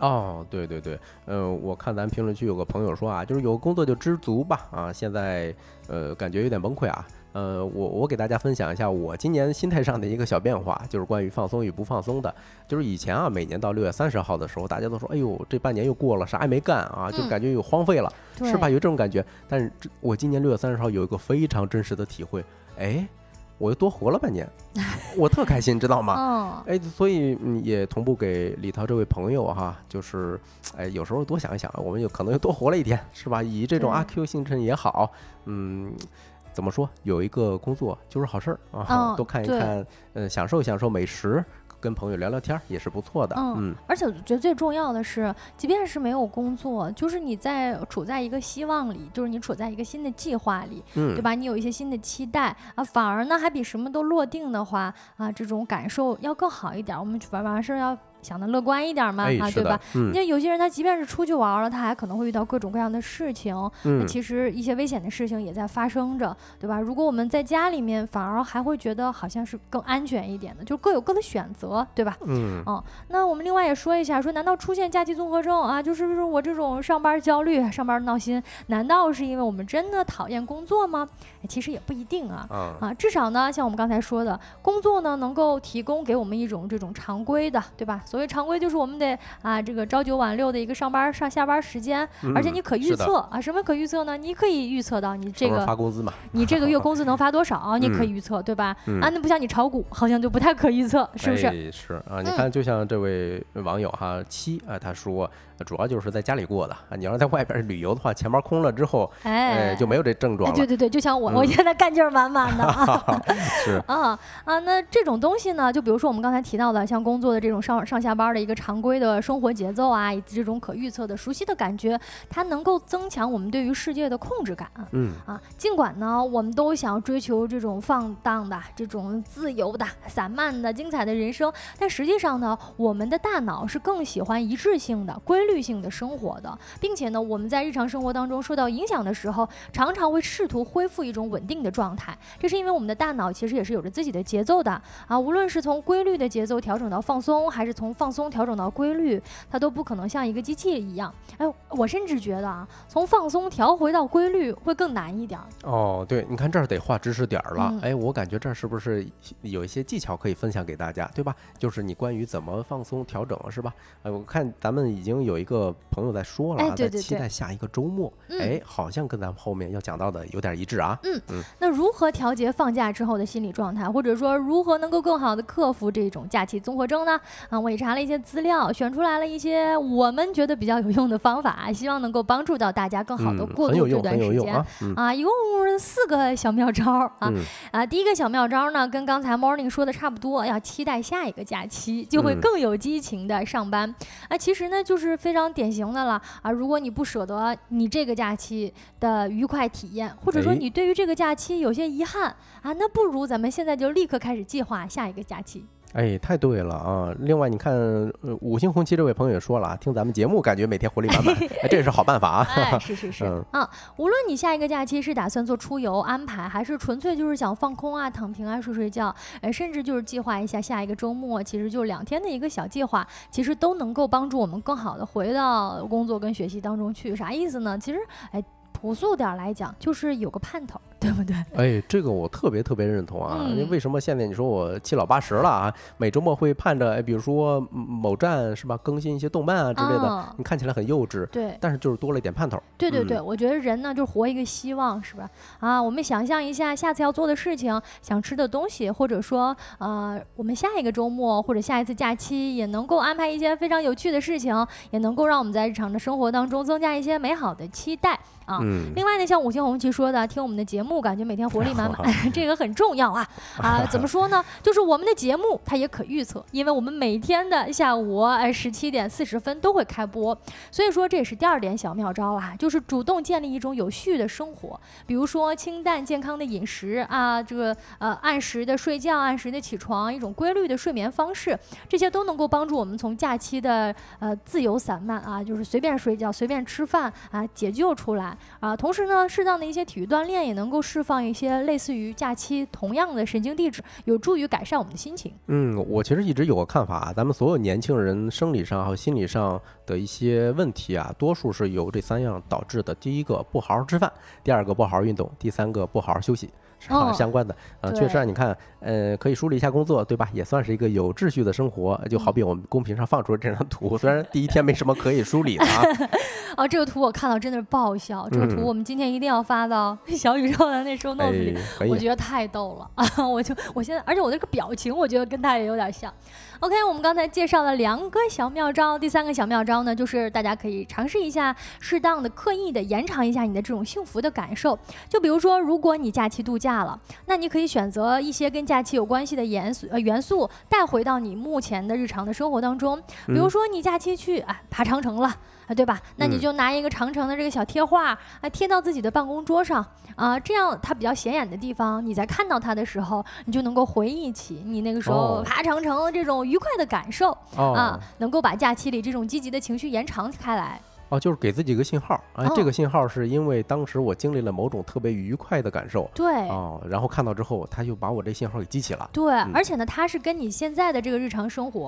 哦，对对对，嗯，我看咱评论区有个朋友说啊，就是有工作就知足吧，啊，现在呃感觉有点崩溃啊。呃，我我给大家分享一下我今年心态上的一个小变化，就是关于放松与不放松的。就是以前啊，每年到六月三十号的时候，大家都说，哎呦，这半年又过了，啥也没干啊，就感觉又荒废了，是吧？有这种感觉。但是这我今年六月三十号有一个非常真实的体会，哎，我又多活了半年，我特开心，知道吗？哎，所以也同步给李涛这位朋友哈，就是，哎，有时候多想一想，我们有可能又多活了一天，是吧？以这种阿 Q 星辰也好，嗯。怎么说？有一个工作就是好事儿啊，多看一看，嗯，享受享受美食，跟朋友聊聊天也是不错的。嗯，而且我觉得最重要的是，即便是没有工作，就是你在处在一个希望里，就是你处在一个新的计划里，对吧？你有一些新的期待啊，反而呢，还比什么都落定的话啊，这种感受要更好一点。我们反反而是要。想的乐观一点嘛，啊，对吧？因为有些人他即便是出去玩了，他还可能会遇到各种各样的事情。嗯，其实一些危险的事情也在发生着，对吧？如果我们在家里面，反而还会觉得好像是更安全一点的，就各有各的选择，对吧？嗯，哦，那我们另外也说一下，说难道出现假期综合症啊，就是说我这种上班焦虑、上班闹心，难道是因为我们真的讨厌工作吗？其实也不一定啊。啊，至少呢，像我们刚才说的，工作呢能够提供给我们一种这种常规的，对吧？所谓常规就是我们得啊，这个朝九晚六的一个上班上下班时间，而且你可预测啊，什么可预测呢？你可以预测到你这个发工资嘛，你这个月 工资能发多少？你可以预测，对吧？啊，那不像你炒股，好像就不太可预测，是不是？是啊，你看，就像这位网友哈七啊，他说主要就是在家里过的啊。你要是在外边旅游的话，钱包空了之后，哎，就没有这症状了。对对对，就像我，我现在干劲儿满满的啊。是啊啊，那这种东西呢，就比如说我们刚才提到的，像工作的这种上上下班的一个常规的生活节奏啊，以及这种可预测的熟悉的感觉，它能够增强我们对于世界的控制感。嗯啊，尽管呢，我们都想要追求这种放荡的、这种自由的、散漫的、精彩的人生，但实际上呢，我们的大脑是更喜欢一致性的、规律性的生活的，并且呢，我们在日常生活当中受到影响的时候，常常会试图恢复一种稳定的状态。这是因为我们的大脑其实也是有着自己的节奏的啊，无论是从规律的节奏调整到放松，还是从放松调整到规律，它都不可能像一个机器一样。哎，我甚至觉得啊，从放松调回到规律会更难一点。哦，对，你看这儿得画知识点了。哎，我感觉这儿是不是有一些技巧可以分享给大家，对吧？就是你关于怎么放松调整，是吧？哎，我看咱们已经有一个朋友在说了啊，在期待下一个周末。哎，好像跟咱们后面要讲到的有点一致啊。嗯嗯。那如何调节放假之后的心理状态，或者说如何能够更好的克服这种假期综合症呢？啊，我也查了一些资料，选出来了一些我们觉得比较有用的方法，希望能够帮助到大家更好的过渡这段时间啊。一共四个小妙招啊啊！第一个小妙招呢，跟刚才 Morning 说的差不多，要期待下一个假期，就会更有激情的上班。啊，其实呢，就是非常典型的了啊。如果你不舍得你这个假期的愉快体验，或者说你对于这个假期有些遗憾啊，那不如咱们现在就立刻开始计划下一个假期。哎，太对了啊！另外，你看，五星红旗这位朋友也说了啊，听咱们节目感觉每天活力满满，哎，这也是好办法啊！哎，是是 是啊，无论你下一个假期是打算做出游安排，还是纯粹就是想放空啊、躺平啊、睡睡觉，哎，甚至就是计划一下下一个周末，其实就两天的一个小计划，其实都能够帮助我们更好的回到工作跟学习当中去。啥意思呢？其实，哎。朴素点来讲，就是有个盼头，对不对？哎，这个我特别特别认同啊！为什么现在你说我七老八十了啊？每周末会盼着，哎，比如说某站是吧，更新一些动漫啊之类的，你看起来很幼稚，对，但是就是多了一点盼头。对对对，我觉得人呢，就是活一个希望，是吧？啊，我们想象一下下次要做的事情，想吃的东西，或者说，呃，我们下一个周末或者下一次假期也能够安排一些非常有趣的事情，也能够让我们在日常的生活当中增加一些美好的期待。啊，另外呢，像五星红旗说的，听我们的节目，感觉每天活力满满，这个很重要啊 啊！怎么说呢？就是我们的节目它也可预测，因为我们每天的下午哎十七点四十分都会开播，所以说这也是第二点小妙招啊，就是主动建立一种有序的生活，比如说清淡健康的饮食啊，这个呃按时的睡觉，按时的起床，一种规律的睡眠方式，这些都能够帮助我们从假期的呃自由散漫啊，就是随便睡觉、随便吃饭啊解救出来。啊，同时呢，适当的一些体育锻炼也能够释放一些类似于假期同样的神经递质，有助于改善我们的心情。嗯，我其实一直有个看法啊，咱们所有年轻人生理上和心理上的一些问题啊，多数是由这三样导致的。第一个，不好好吃饭；第二个，不好好运动；第三个，不好好休息。相关的，呃，确实啊，你看，呃，可以梳理一下工作，对吧？也算是一个有秩序的生活。就好比我们公屏上放出了这张图，虽然第一天没什么可以梳理的啊。哦，这个图我看到真的是爆笑。这个图我们今天一定要发到 小宇宙的那时候 notes 里，我觉得太逗了啊！我就我现在，而且我那个表情，我觉得跟他也有点像。OK，我们刚才介绍了两个小妙招，第三个小妙招呢，就是大家可以尝试一下，适当的、刻意的延长一下你的这种幸福的感受。就比如说，如果你假期度假了，那你可以选择一些跟假期有关系的元素呃元素带回到你目前的日常的生活当中。比如说，你假期去啊爬长城了。啊，对吧？那你就拿一个长城的这个小贴画啊，贴到自己的办公桌上啊，这样它比较显眼的地方，你在看到它的时候，你就能够回忆起你那个时候爬长城这种愉快的感受啊，能够把假期里这种积极的情绪延长开来。哦，就是给自己一个信号啊，这个信号是因为当时我经历了某种特别愉快的感受，对，哦，然后看到之后，他就把我这信号给激起了，对，而且呢，它是跟你现在的这个日常生活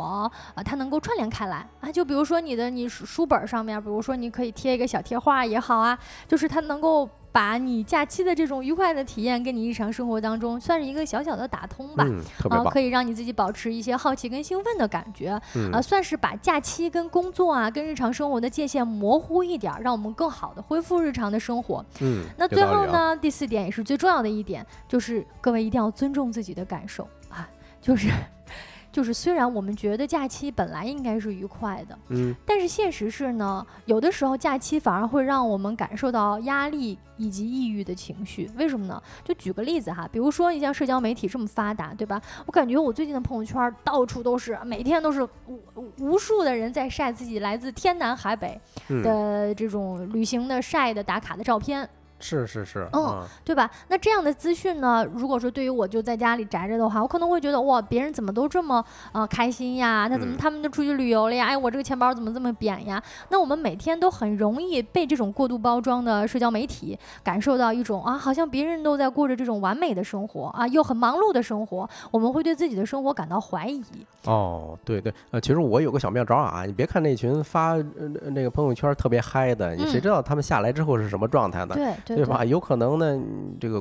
啊，它能够串联开来。啊，就比如说你的你书本上面，比如说你可以贴一个小贴画也好啊，就是它能够。把你假期的这种愉快的体验跟你日常生活当中算是一个小小的打通吧，啊，可以让你自己保持一些好奇跟兴奋的感觉，啊，算是把假期跟工作啊跟日常生活的界限模糊一点，让我们更好的恢复日常的生活。嗯，那最后呢，第四点也是最重要的一点，就是各位一定要尊重自己的感受啊，就是。就是虽然我们觉得假期本来应该是愉快的，嗯，但是现实是呢，有的时候假期反而会让我们感受到压力以及抑郁的情绪。为什么呢？就举个例子哈，比如说你像社交媒体这么发达，对吧？我感觉我最近的朋友圈到处都是，每天都是无无数的人在晒自己来自天南海北的这种旅行的晒的打卡的照片。是是是，嗯，对吧？那这样的资讯呢？如果说对于我就在家里宅着的话，我可能会觉得哇，别人怎么都这么呃开心呀？那怎么他们都出去旅游了呀？哎，我这个钱包怎么这么扁呀？那我们每天都很容易被这种过度包装的社交媒体感受到一种啊，好像别人都在过着这种完美的生活啊，又很忙碌的生活，我们会对自己的生活感到怀疑。哦，对对，呃，其实我有个小妙招啊，你别看那群发那个朋友圈特别嗨的，你谁知道他们下来之后是什么状态呢？对。对吧？有可能呢，这个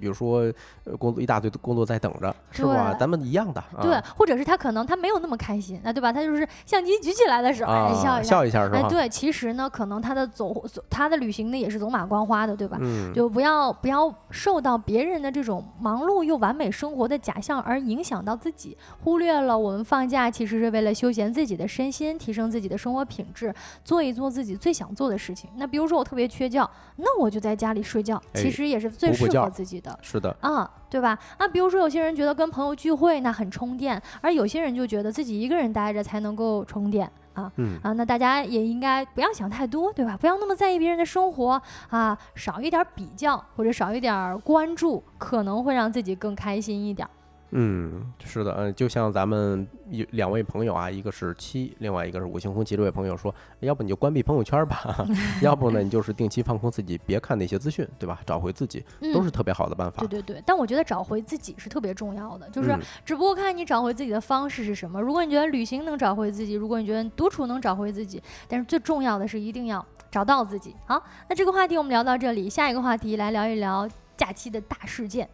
比如说工作一大堆的工作在等着，是吧？咱们一样的。对，或者是他可能他没有那么开心，那对吧？他就是相机举起来的时候，哎，笑一笑一下是吧？哎，对，其实呢，可能他的走他的旅行呢也是走马观花的，对吧？嗯。就不要不要受到别人的这种忙碌又完美生活的假象而影响到自己，忽略了我们放假其实是为了休闲自己的身心，提升自己的生活品质，做一做自己最想做的事情。那比如说我特别缺觉，那我就在家。家里睡觉其实也是最适合自己的，是的啊，对吧？那，比如说有些人觉得跟朋友聚会那很充电，而有些人就觉得自己一个人待着才能够充电啊。嗯啊，那大家也应该不要想太多，对吧？不要那么在意别人的生活啊，少一点比较或者少一点关注，可能会让自己更开心一点。嗯，是的，嗯，就像咱们有两位朋友啊，一个是七，另外一个是五星红旗这位朋友说，要不你就关闭朋友圈吧，要不呢你就是定期放空自己，别看那些资讯，对吧？找回自己都是特别好的办法。对对对，但我觉得找回自己是特别重要的，就是只不过看你找回自己的方式是什么。如果你觉得旅行能找回自己，如果你觉得独处能找回自己，但是最重要的是一定要找到自己。好，那这个话题我们聊到这里，下一个话题来聊一聊假期的大事件。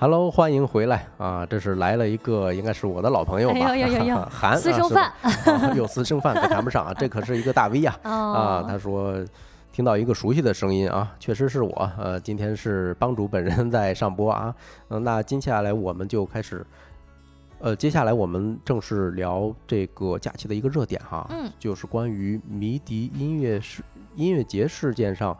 Hello，欢迎回来啊！这是来了一个，应该是我的老朋友吧？有 韩私生饭，有私生饭可谈不上啊！这可是一个大 V 呀！啊，他说听到一个熟悉的声音啊，确实是我。呃，今天是帮主本人在上播啊。嗯，那接下来我们就开始，呃，接下来我们正式聊这个假期的一个热点哈，嗯，就是关于迷笛音乐事音乐节事件上。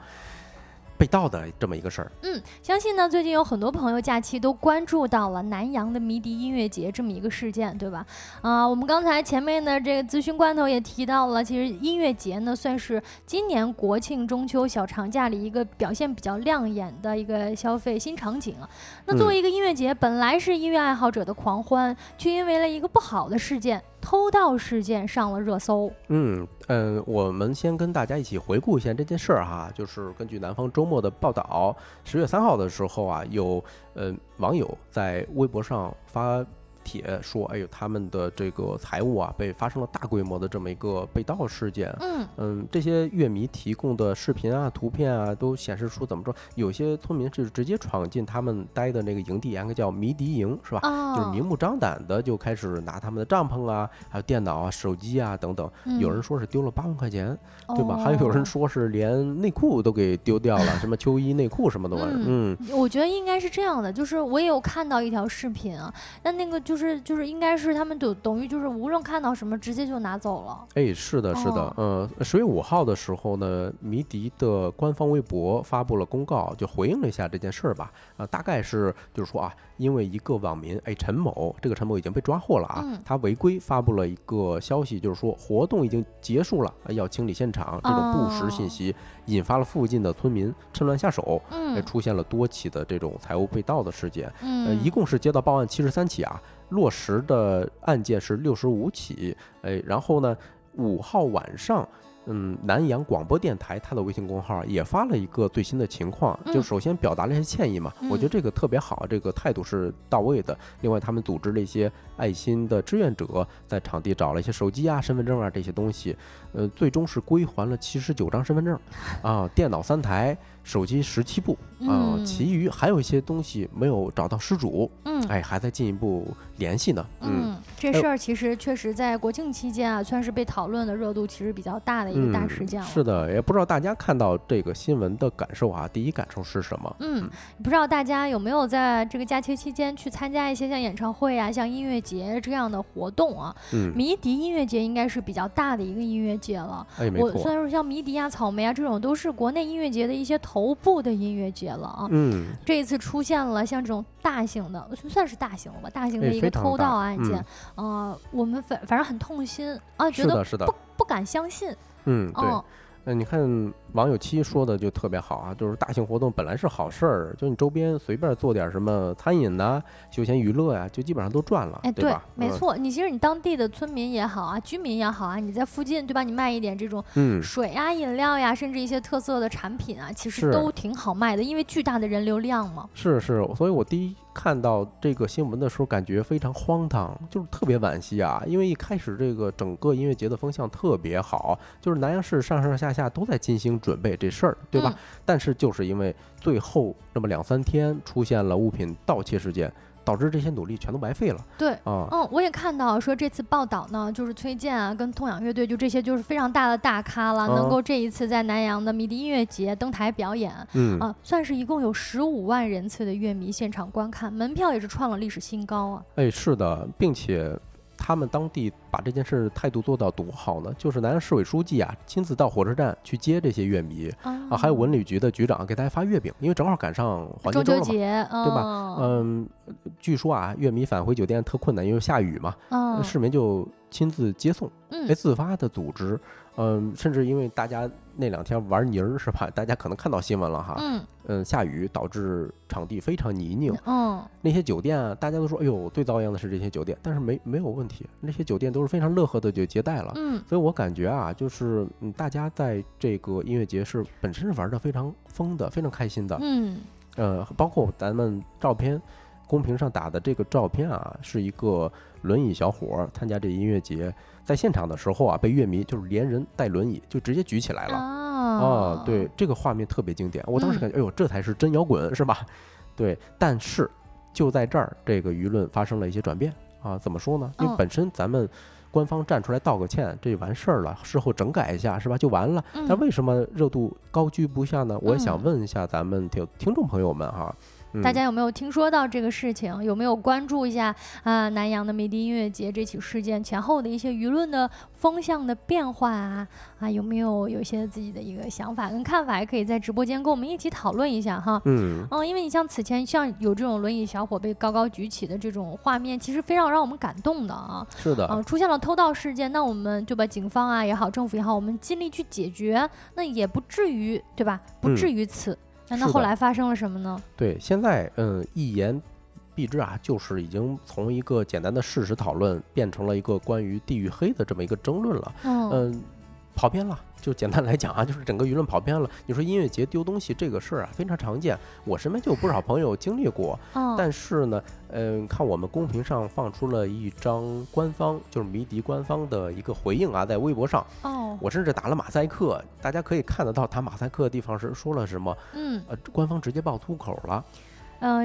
被盗的这么一个事儿，嗯，相信呢，最近有很多朋友假期都关注到了南阳的迷笛音乐节这么一个事件，对吧？啊，我们刚才前面的这个咨询罐头也提到了，其实音乐节呢，算是今年国庆中秋小长假里一个表现比较亮眼的一个消费新场景了。那作为一个音乐节，本来是音乐爱好者的狂欢，却因为了一个不好的事件。偷盗事件上了热搜。嗯嗯，我们先跟大家一起回顾一下这件事儿哈，就是根据南方周末的报道，十月三号的时候啊，有呃网友在微博上发。帖说，哎呦，他们的这个财务啊，被发生了大规模的这么一个被盗事件。嗯嗯，这些乐迷提供的视频啊、图片啊，都显示出怎么说？有些村民是直接闯进他们待的那个营地，应该叫迷笛营，是吧？就是明目张胆的就开始拿他们的帐篷啊、还有电脑啊、手机啊等等。有人说是丢了八万块钱，对吧？还有人说是连内裤都给丢掉了，什么秋衣内裤什么的玩意儿。嗯，我觉得应该是这样的，就是我也有看到一条视频啊，那那个。就是就是应该是他们就等于就是无论看到什么直接就拿走了。哎，是的，是的，嗯，十月五号的时候呢，迷笛的官方微博发布了公告，就回应了一下这件事儿吧。呃，大概是就是说啊，因为一个网民哎陈某，这个陈某已经被抓获了啊，他违规发布了一个消息，就是说活动已经结束了，要清理现场，这种不实信息引发了附近的村民趁乱下手，嗯，出现了多起的这种财物被盗的事件，嗯，呃，一共是接到报案七十三起啊。落实的案件是六十五起，哎，然后呢，五号晚上，嗯，南阳广播电台它的微信公号也发了一个最新的情况，就首先表达了一些歉意嘛，我觉得这个特别好，这个态度是到位的。另外，他们组织了一些爱心的志愿者在场地找了一些手机啊、身份证啊这些东西，呃，最终是归还了七十九张身份证，啊，电脑三台。手机十七部啊，其余还有一些东西没有找到失主，嗯，哎，还在进一步联系呢。嗯，这事儿其实确实在国庆期间啊，算是被讨论的热度其实比较大的一个大事件了。是的，也不知道大家看到这个新闻的感受啊，第一感受是什么？嗯，不知道大家有没有在这个假期期间去参加一些像演唱会啊、像音乐节这样的活动啊？嗯，迷笛音乐节应该是比较大的一个音乐节了。哎，我虽然说像迷笛啊、草莓啊这种都是国内音乐节的一些头部的音乐节了啊。嗯，这一次出现了像这种大型的，算是大型了吧？大型的一个偷盗案件，呃，我们反反正很痛心啊，觉得不不敢相信。嗯，对。嗯，你看网友七说的就特别好啊，就是大型活动本来是好事儿，就你周边随便做点什么餐饮呐、休闲娱乐呀，就基本上都赚了，哎，对没错。你其实你当地的村民也好啊，居民也好啊，你在附近对吧？你卖一点这种水啊、饮料呀，甚至一些特色的产品啊，其实都挺好卖的，因为巨大的人流量嘛。是是，所以我第一。看到这个新闻的时候，感觉非常荒唐，就是特别惋惜啊！因为一开始这个整个音乐节的风向特别好，就是南阳市上上下下都在进行准备这事儿，对吧？但是就是因为最后那么两三天出现了物品盗窃事件。导致这些努力全都白费了。对，啊，嗯，我也看到说这次报道呢，就是崔健啊，跟痛仰乐队，就这些就是非常大的大咖了，能够这一次在南阳的迷笛音乐节登台表演，嗯啊，算是一共有十五万人次的乐迷现场观看，门票也是创了历史新高啊。哎，是的，并且。他们当地把这件事态度做到多好呢？就是南阳市委书记啊，亲自到火车站去接这些乐迷啊，还有文旅局的局长给大家发月饼，因为正好赶上黄金周了嘛，对吧？嗯，据说啊，乐迷返回酒店特困难，因为下雨嘛，市民就亲自接送，哎，自发的组织。嗯，甚至因为大家那两天玩泥儿是吧？大家可能看到新闻了哈。嗯。嗯，下雨导致场地非常泥泞。嗯。那些酒店啊，大家都说，哎呦，最遭殃的是这些酒店，但是没没有问题，那些酒店都是非常乐呵的就接待了。嗯。所以我感觉啊，就是嗯，大家在这个音乐节是本身是玩的非常疯的，非常开心的。嗯。呃，包括咱们照片公屏上打的这个照片啊，是一个轮椅小伙参加这音乐节。在现场的时候啊，被乐迷就是连人带轮椅就直接举起来了啊！对，这个画面特别经典。我当时感觉，哎呦，这才是真摇滚，是吧？对。但是就在这儿，这个舆论发生了一些转变啊！怎么说呢？因为本身咱们官方站出来道个歉，这就完事儿了，事后整改一下，是吧？就完了。但为什么热度高居不下呢？我也想问一下咱们听听众朋友们哈。大家有没有听说到这个事情？有没有关注一下啊？南阳的迷笛音乐节这起事件前后的一些舆论的风向的变化啊？啊，有没有有一些自己的一个想法跟看法？也可以在直播间跟我们一起讨论一下哈。嗯嗯，因为你像此前像有这种轮椅小伙被高高举起的这种画面，其实非常让我们感动的啊。是的。啊，出现了偷盗事件，那我们就把警方啊也好，政府也好，我们尽力去解决，那也不至于对吧？不至于此。那后来发生了什么呢？对，现在嗯，一言蔽之啊，就是已经从一个简单的事实讨论变成了一个关于地域黑的这么一个争论了。嗯，跑偏了。就简单来讲啊，就是整个舆论跑偏了。你说音乐节丢东西这个事儿啊，非常常见，我身边就有不少朋友经历过。但是呢，嗯，看我们公屏上放出了一张官方，就是迷笛官方的一个回应啊，在微博上。哦。我甚至打了马赛克，大家可以看得到打马赛克的地方是说了什么。嗯。呃，官方直接爆粗口了。嗯，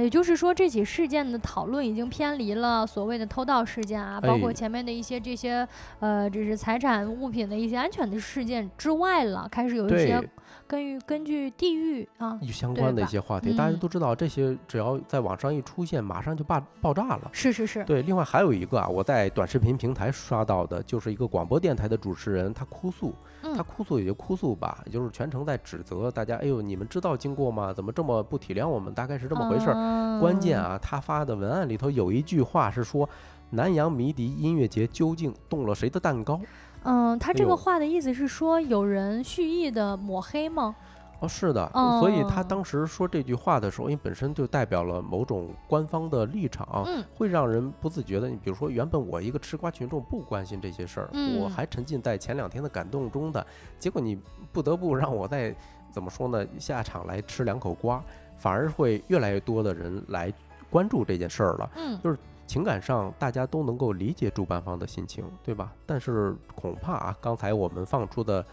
也就是说，这起事件的讨论已经偏离了所谓的偷盗事件啊，包括前面的一些这些呃，这是财产物品的一些安全的事件之外了，开始有一些根据根据地域啊相关的一些话题。大家都知道，这些只要在网上一出现，马上就爆爆炸了。是是是。对，另外还有一个啊，我在短视频平台刷到的，就是一个广播电台的主持人，他哭诉。他哭诉也就哭诉吧，也就是全程在指责大家。哎呦，你们知道经过吗？怎么这么不体谅我们？大概是这么回事儿。关键啊，他发的文案里头有一句话是说：“南阳迷笛音乐节究竟动了谁的蛋糕？”嗯，他这个话的意思是说有人蓄意的抹黑吗？哦，是的，所以他当时说这句话的时候，因为本身就代表了某种官方的立场，会让人不自觉的。你比如说，原本我一个吃瓜群众不关心这些事儿，我还沉浸在前两天的感动中的，结果你不得不让我再怎么说呢？下场来吃两口瓜，反而会越来越多的人来关注这件事儿了。嗯，就是情感上大家都能够理解主办方的心情，对吧？但是恐怕啊，刚才我们放出的。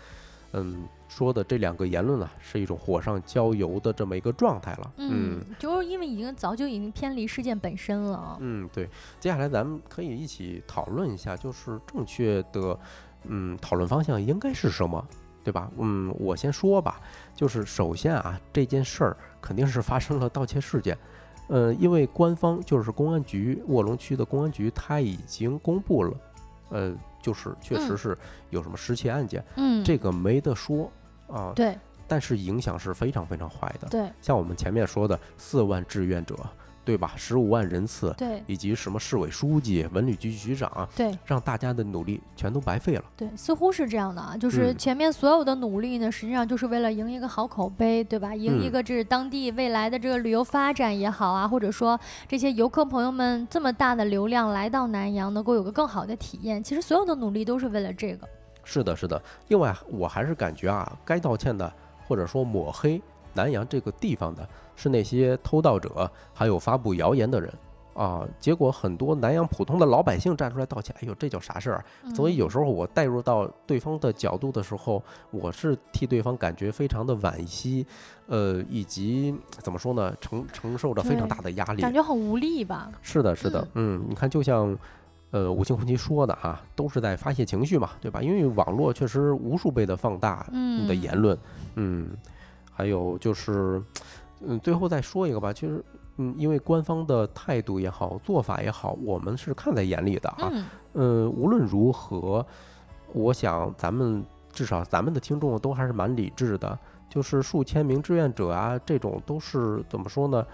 嗯，说的这两个言论啊，是一种火上浇油的这么一个状态了。嗯，就是因为已经早就已经偏离事件本身了。嗯，对。接下来咱们可以一起讨论一下，就是正确的，嗯，讨论方向应该是什么，对吧？嗯，我先说吧，就是首先啊，这件事儿肯定是发生了盗窃事件。呃，因为官方就是公安局卧龙区的公安局，他已经公布了，呃，就是确实是有什么失窃案件，嗯，这个没得说啊，对，但是影响是非常非常坏的，对，像我们前面说的四万志愿者。对吧？十五万人次，对，以及什么市委书记、文旅局局长，对，让大家的努力全都白费了。对，似乎是这样的啊，就是前面所有的努力呢，实际上就是为了赢一个好口碑，对吧？赢一个这是当地未来的这个旅游发展也好啊，或者说这些游客朋友们这么大的流量来到南阳，能够有个更好的体验。其实所有的努力都是为了这个。是的，是的。另外，我还是感觉啊，该道歉的，或者说抹黑南阳这个地方的。是那些偷盗者，还有发布谣言的人啊！结果很多南阳普通的老百姓站出来道歉，哎呦，这叫啥事儿？所以有时候我带入到对方的角度的时候，我是替对方感觉非常的惋惜，呃，以及怎么说呢，承承受着非常大的压力，感觉很无力吧？是的，是的，嗯，你看，就像呃五星红旗说的啊，都是在发泄情绪嘛，对吧？因为网络确实无数倍的放大你的言论，嗯，还有就是。嗯，最后再说一个吧，其实，嗯，因为官方的态度也好，做法也好，我们是看在眼里的啊。嗯，无论如何，我想咱们至少咱们的听众都还是蛮理智的，就是数千名志愿者啊，这种都是怎么说呢？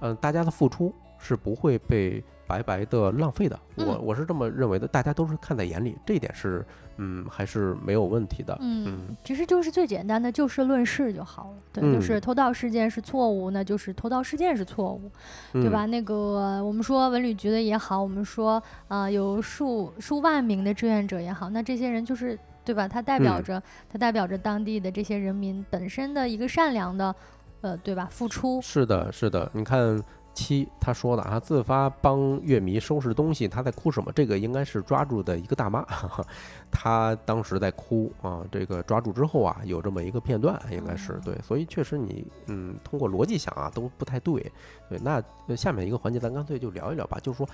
嗯，大家的付出是不会被。白白的浪费的，我我是这么认为的，大家都是看在眼里，这一点是，嗯，还是没有问题的。嗯，其实就是最简单的就事论事就好了。对，就是偷盗事件是错误，那就是偷盗事件是错误，对吧？那个我们说文旅局的也好，我们说啊有数数万名的志愿者也好，那这些人就是对吧？他代表着他代表着当地的这些人民本身的一个善良的，呃，对吧？付出是的，是的，你看。七，他说的啊，自发帮乐迷收拾东西，他在哭什么？这个应该是抓住的一个大妈，她当时在哭啊。这个抓住之后啊，有这么一个片段，应该是对，所以确实你嗯，通过逻辑想啊，都不太对。对，那下面一个环节，咱干脆就聊一聊吧，就是说。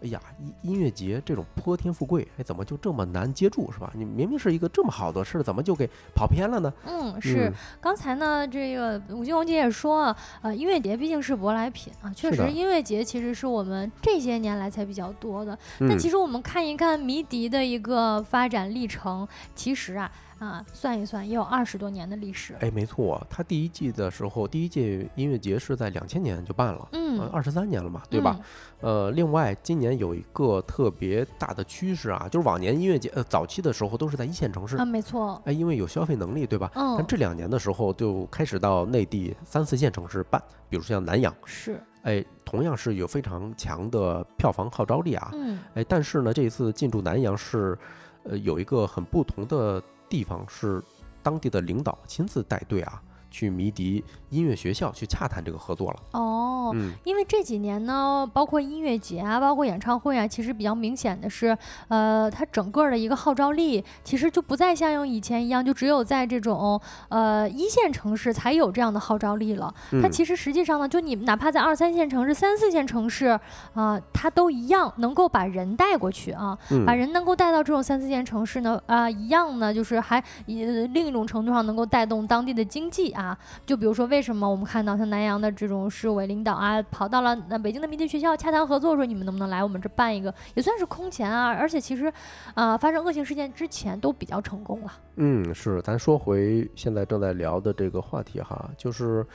哎呀，音音乐节这种泼天富贵，哎，怎么就这么难接住，是吧？你明明是一个这么好的事，怎么就给跑偏了呢？嗯，是。刚才呢，这个吴金红姐也说，呃，音乐节毕竟是舶来品啊，确实，音乐节其实是我们这些年来才比较多的。但其实我们看一看迷笛的一个发展历程，其实啊。啊，算一算也有二十多年的历史。哎，没错，它第一季的时候，第一届音乐节是在两千年就办了，嗯，二十三年了嘛，对吧？呃，另外今年有一个特别大的趋势啊，就是往年音乐节呃早期的时候都是在一线城市啊，没错，哎，因为有消费能力，对吧？嗯。但这两年的时候就开始到内地三四线城市办，比如像南阳，是，哎，同样是有非常强的票房号召力啊，嗯，哎，但是呢，这一次进驻南阳是，呃，有一个很不同的。地方是当地的领导亲自带队啊。去迷笛音乐学校去洽谈这个合作了哦，嗯，因为这几年呢，包括音乐节啊，包括演唱会啊，其实比较明显的是，呃，它整个的一个号召力其实就不再像用以前一样，就只有在这种呃一线城市才有这样的号召力了。它其实实际上呢，就你哪怕在二三线城市、三四线城市啊，它都一样能够把人带过去啊，把人能够带到这种三四线城市呢，啊，一样呢，就是还呃另一种程度上能够带动当地的经济。啊，就比如说，为什么我们看到像南阳的这种市委领导啊，跑到了那北京的民间学校洽谈合作，说你们能不能来我们这办一个，也算是空前啊。而且其实，啊，发生恶性事件之前都比较成功了。嗯，是。咱说回现在正在聊的这个话题哈，就是，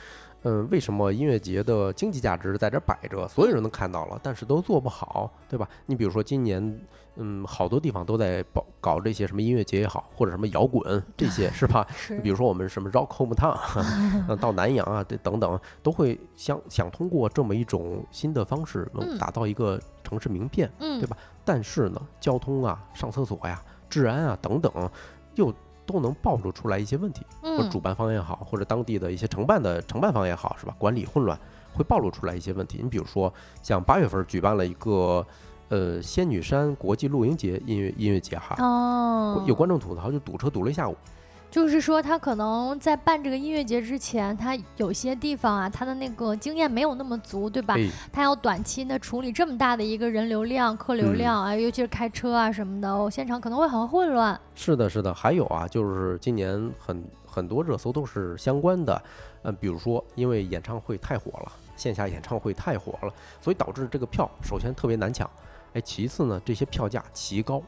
嗯，为什么音乐节的经济价值在这摆着，所有人都看到了，但是都做不好，对吧？你比如说今年。嗯，好多地方都在搞搞这些什么音乐节也好，或者什么摇滚这些是吧？是。比如说我们什么 Rock Hometown，到南阳啊，这等等，都会想想通过这么一种新的方式，能打造一个城市名片，对吧？但是呢，交通啊、上厕所呀、治安啊等等，又都能暴露出来一些问题。嗯。主办方也好，或者当地的一些承办的承办方也好，是吧？管理混乱会暴露出来一些问题。你比如说，像八月份举办了一个。呃，仙女山国际露营节音乐音乐节哈，哦，有观众吐槽，就堵车堵了一下午。就是说，他可能在办这个音乐节之前，他有些地方啊，他的那个经验没有那么足，对吧？他要短期的处理这么大的一个人流量、客流量啊，尤其是开车啊什么的，现场可能会很混乱。是的，是的。还有啊，就是今年很很多热搜都是相关的，嗯，比如说因为演唱会太火了，线下演唱会太火了，所以导致这个票首先特别难抢，哎，其次呢，这些票价奇高。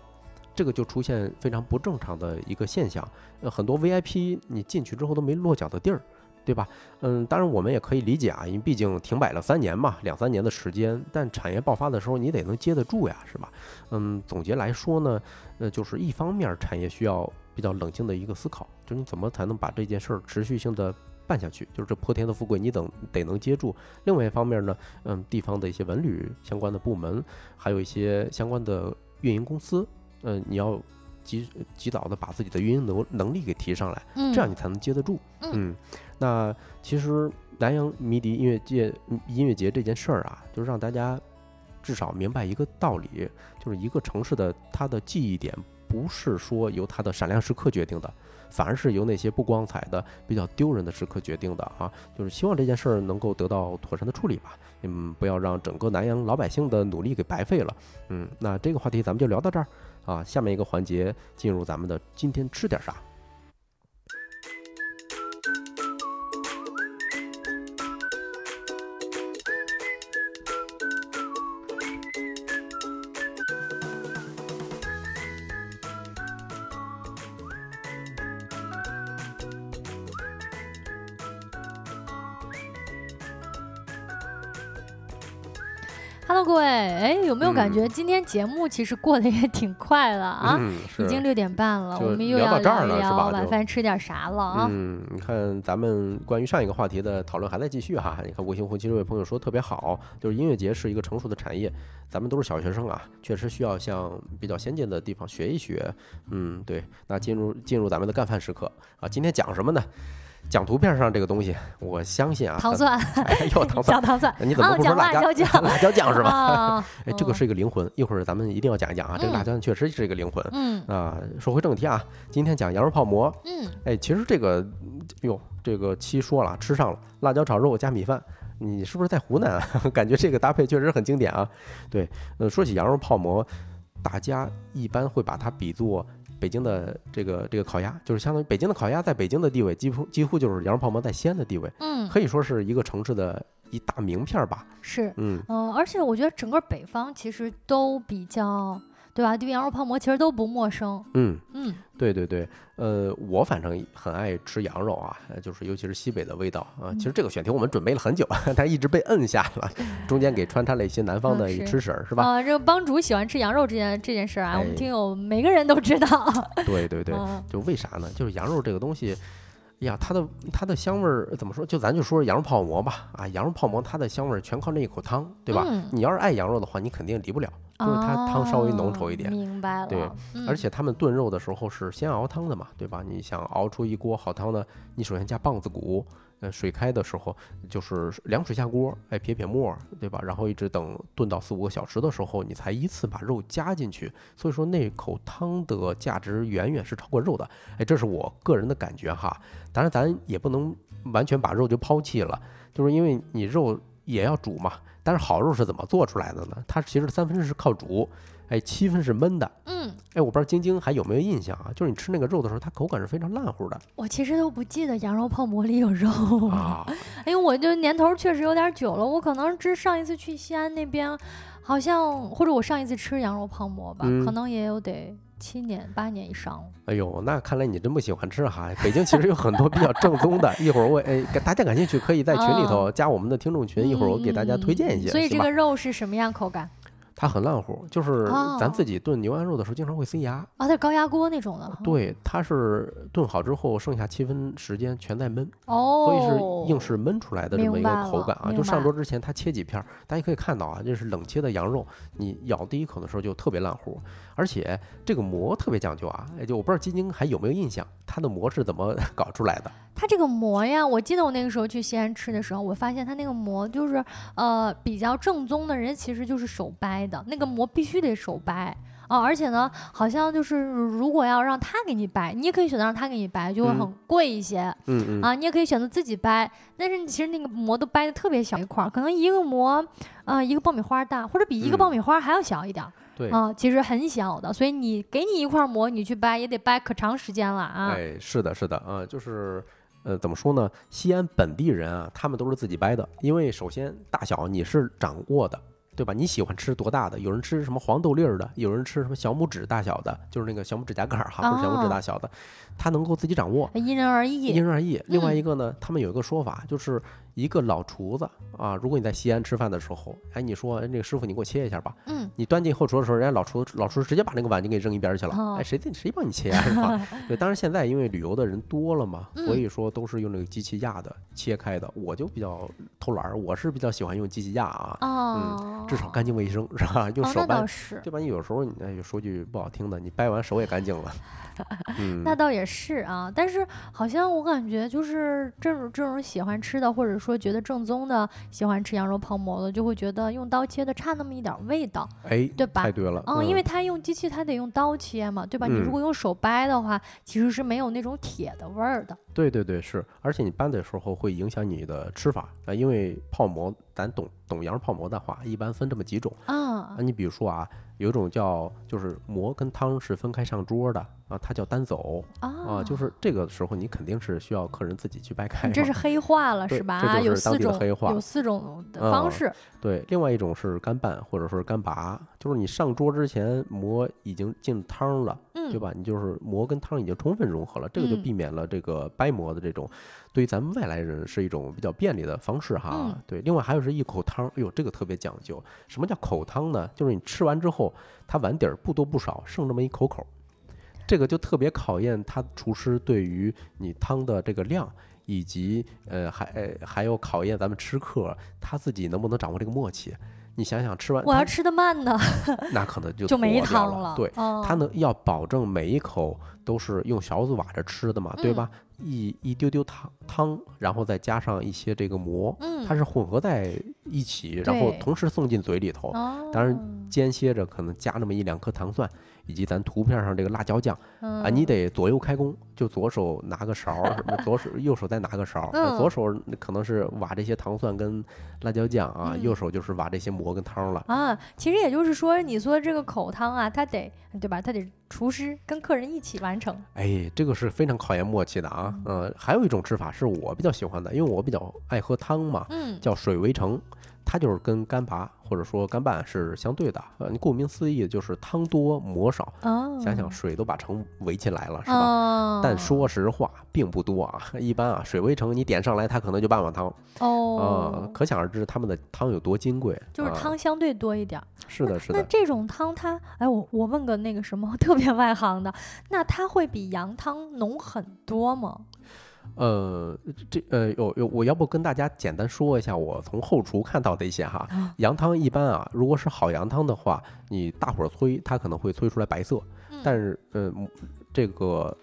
这个就出现非常不正常的一个现象，呃，很多 VIP 你进去之后都没落脚的地儿，对吧？嗯，当然我们也可以理解啊，因为毕竟停摆了三年嘛，两三年的时间，但产业爆发的时候你得能接得住呀，是吧？嗯，总结来说呢，呃，就是一方面产业需要比较冷静的一个思考，就是你怎么才能把这件事儿持续性的办下去，就是这泼天的富贵你等得能接住。另外一方面呢，嗯，地方的一些文旅相关的部门，还有一些相关的运营公司。嗯，你要及及早的把自己的运营能能力给提上来，这样你才能接得住。嗯，那其实南阳迷笛音乐界音乐节这件事儿啊，就是让大家至少明白一个道理，就是一个城市的它的记忆点不是说由它的闪亮时刻决定的，反而是由那些不光彩的、比较丢人的时刻决定的啊。就是希望这件事儿能够得到妥善的处理吧，嗯，不要让整个南阳老百姓的努力给白费了。嗯，那这个话题咱们就聊到这儿。啊，下面一个环节进入咱们的今天吃点啥。Hello，各位，哎，有没有感觉今天节目其实过得也挺快了啊？已经六点半了，我们又要聊一聊晚饭吃点啥了啊？嗯，你看咱们关于上一个话题的讨论还在继续哈。你看吴星红其实这位朋友说特别好，就是音乐节是一个成熟的产业，咱们都是小学生啊，确实需要向比较先进的地方学一学。嗯，对，那进入进入咱们的干饭时刻啊，今天讲什么呢？讲图片上这个东西，我相信啊，糖蒜，哎呦，糖蒜，糖蒜，你怎么不说辣椒酱？辣椒酱是吧？哎，这个是一个灵魂，一会儿咱们一定要讲一讲啊。这个辣椒酱确实是一个灵魂。嗯啊，说回正题啊，今天讲羊肉泡馍。嗯，哎，其实这个，哟，这个七说了，吃上了辣椒炒肉加米饭，你是不是在湖南？啊？感觉这个搭配确实很经典啊。对，呃，说起羊肉泡馍，大家一般会把它比作。北京的这个这个烤鸭，就是相当于北京的烤鸭在北京的地位，几乎几乎就是羊肉泡馍在西安的地位，嗯，可以说是一个城市的一大名片吧。是，嗯嗯，而且我觉得整个北方其实都比较。对吧？对羊肉泡馍其实都不陌生。嗯嗯，对对对，呃，我反正很爱吃羊肉啊，就是尤其是西北的味道啊。其实这个选题我们准备了很久，但一直被摁下了，中间给穿插了一些南方的吃食，是吧？啊，这个帮主喜欢吃羊肉这件这件事啊，我们听友每个人都知道。对对对，就为啥呢？就是羊肉这个东西，呀，它的它的香味儿怎么说？就咱就说羊肉泡馍吧，啊，羊肉泡馍它的香味儿全靠那一口汤，对吧？你要是爱羊肉的话，你肯定离不了。就是它汤稍微浓稠一点，明白了。对，而且他们炖肉的时候是先熬汤的嘛，对吧？你想熬出一锅好汤呢，你首先加棒子骨，呃，水开的时候就是凉水下锅，哎，撇撇沫，对吧？然后一直等炖到四五个小时的时候，你才依次把肉加进去。所以说那口汤的价值远远是超过肉的，哎，这是我个人的感觉哈。当然咱也不能完全把肉就抛弃了，就是因为你肉也要煮嘛。但是好肉是怎么做出来的呢？它其实三分是靠煮，哎，七分是焖的。嗯，哎，我不知道晶晶还有没有印象啊？就是你吃那个肉的时候，它口感是非常烂乎的。我其实都不记得羊肉泡馍里有肉啊，因为我就年头确实有点久了，我可能是上一次去西安那边，好像或者我上一次吃羊肉泡馍吧，可能也有得。七年八年以上了哎呦，那看来你真不喜欢吃哈。北京其实有很多比较正宗的，一会儿我哎，大家感兴趣可以在群里头加我们的听众群，一会儿我给大家推荐一些。所以这个肉是什么样口感？它很烂糊，就是咱自己炖牛羊肉的时候经常会塞牙啊。它是高压锅那种的。对，它是炖好之后剩下七分时间全在焖，哦，所以是硬是焖出来的这么一个口感啊。就上桌之前它切几片，大家可以看到啊，这是冷切的羊肉，你咬第一口的时候就特别烂乎，而且这个馍特别讲究啊。哎，就我不知道晶晶还有没有印象，它的馍是怎么 搞出来的？它这个馍呀，我记得我那个时候去西安吃的时候，我发现它那个馍就是呃比较正宗的人其实就是手掰的，那个馍必须得手掰，哦，而且呢，好像就是如果要让他给你掰，你也可以选择让他给你掰，就会很贵一些。嗯嗯。啊，你也可以选择自己掰，但是其实那个馍都掰的特别小一块儿，可能一个馍，啊，一个爆米花大，或者比一个爆米花还要小一点。对。啊，其实很小的，所以你给你一块膜，你去掰也得掰可长时间了啊。哎，是的，是的，啊，就是，呃，怎么说呢？西安本地人啊，他们都是自己掰的，因为首先大小你是掌握的。对吧？你喜欢吃多大的？有人吃什么黄豆粒儿的，有人吃什么小拇指大小的，就是那个小拇指甲盖儿哈，不是小拇指大小的，他能够自己掌握，因人而异，因人而异。另外一个呢，他们有一个说法，就是一个老厨子啊，如果你在西安吃饭的时候，哎，你说那个师傅，你给我切一下吧，嗯，你端进后厨的时候，人家老厨老厨直接把那个碗就给扔一边去了，哎，谁谁帮你切啊？是吧？对，当然现在因为旅游的人多了嘛，所以说都是用那个机器压的切开的。我就比较偷懒儿，我是比较喜欢用机器压啊，嗯，至少干净卫生。是吧？用手掰，对吧？你有时候，哎，说句不好听的，你掰完手也干净了。嗯，那倒也是啊。但是好像我感觉，就是这种这种喜欢吃的，或者说觉得正宗的，喜欢吃羊肉泡馍的，就会觉得用刀切的差那么一点味道。哎，对吧？太对了。嗯，因为他用机器，他得用刀切嘛，对吧？你如果用手掰的话，其实是没有那种铁的味儿的。对对对，是。而且你掰的时候会影响你的吃法啊，因为泡馍。咱懂懂羊肉泡馍的话，一般分这么几种啊。你比如说啊，有一种叫就是馍跟汤是分开上桌的啊，它叫单走啊。就是这个时候你肯定是需要客人自己去掰开。这是黑化了是吧？这就是当地的黑化。有四种的方式。对，另外一种是干拌或者说是干拔，就是你上桌之前馍已经进汤了，对吧？你就是馍跟汤已经充分融合了，这个就避免了这个掰馍的这种。对于咱们外来人是一种比较便利的方式哈，对。另外还有是一口汤，哎呦，这个特别讲究。什么叫口汤呢？就是你吃完之后，它碗底儿不多不少，剩这么一口口，这个就特别考验他厨师对于你汤的这个量，以及呃还还有考验咱们吃客他自己能不能掌握这个默契。你想想，吃完我要吃的慢呢，那可能就就没汤了。对，他能要保证每一口都是用勺子挖着吃的嘛，对吧？一一丢丢汤汤，然后再加上一些这个馍，它是混合在一起，然后同时送进嘴里头。当然间歇着可能加那么一两颗糖蒜，以及咱图片上这个辣椒酱啊，你得左右开工，就左手拿个勺，什么 左手右手再拿个勺，左手可能是挖这些糖蒜跟辣椒酱啊，右手就是挖这些馍跟汤了啊。其实也就是说，你说这个口汤啊，它得对吧？它得厨师跟客人一起完成。哎，这个是非常考验默契的啊。嗯，还有一种吃法是我比较喜欢的，因为我比较爱喝汤嘛，嗯，叫水围城，它就是跟干拔或者说干拌是相对的。呃，你顾名思义就是汤多馍少。哦，想想水都把城围起来了，是吧？但说实话并不多啊，一般啊，水围城你点上来，它可能就半碗汤。哦，可想而知他们的汤有多金贵。就是汤相对多一点。是的，是的。那这种汤它，哎，我我问个那个什么特 别外行的，那它会比羊汤浓很多吗？呃，这呃有有，我要不跟大家简单说一下我从后厨看到的一些哈。羊汤一般啊，如果是好羊汤的话，你大火催它可能会催出来白色，但是呃这个。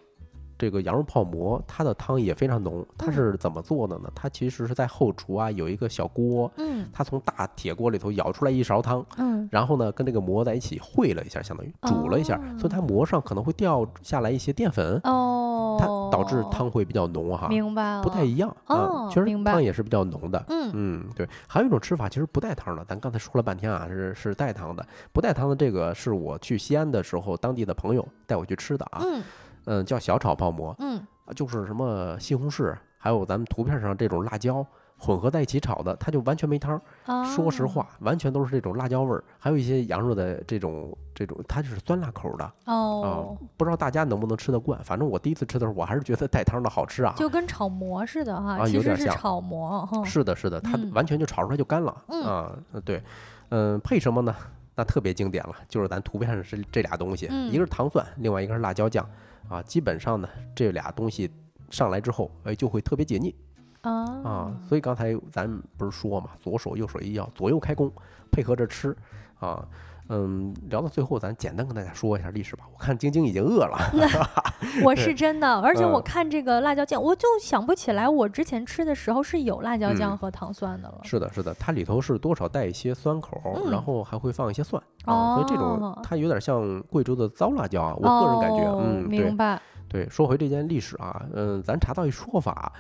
这个羊肉泡馍，它的汤也非常浓。它是怎么做的呢？它其实是在后厨啊，有一个小锅，嗯，它从大铁锅里头舀出来一勺汤，嗯，然后呢，跟这个馍在一起烩了一下，相当于煮了一下，所以它馍上可能会掉下来一些淀粉，哦，它导致汤会比较浓哈，明白了，不太一样。啊，其实汤也是比较浓的，嗯。嗯，对。还有一种吃法，其实不带汤的，咱刚才说了半天啊，是是带汤的，不带汤的这个是我去西安的时候，当地的朋友带我去吃的啊，嗯嗯，叫小炒泡馍，嗯。就是什么西红柿，还有咱们图片上这种辣椒混合在一起炒的，它就完全没汤。说实话，完全都是这种辣椒味儿，还有一些羊肉的这种这种，它就是酸辣口的。哦，不知道大家能不能吃得惯？反正我第一次吃的时候，我还是觉得带汤的好吃啊。就跟炒馍似的哈，其实是炒馍。是的，是的，它完全就炒出来就干了。啊，对，嗯，配什么呢？那特别经典了，就是咱图片上是这俩东西，一个是糖蒜，另外一个是辣椒酱。啊，基本上呢，这俩东西上来之后，哎，就会特别解腻。啊，所以刚才咱不是说嘛，左手右手一要左右开弓，配合着吃啊。嗯，聊到最后，咱简单跟大家说一下历史吧。我看晶晶已经饿了 我是真的，而且我看这个辣椒酱，我就想不起来我之前吃的时候是有辣椒酱和糖蒜的了。是的，是的，它里头是多少带一些酸口，然后还会放一些蒜啊，所以这种它有点像贵州的糟辣椒啊。我个人感觉，嗯，明白。对，说回这件历史啊，嗯，咱查到一说法。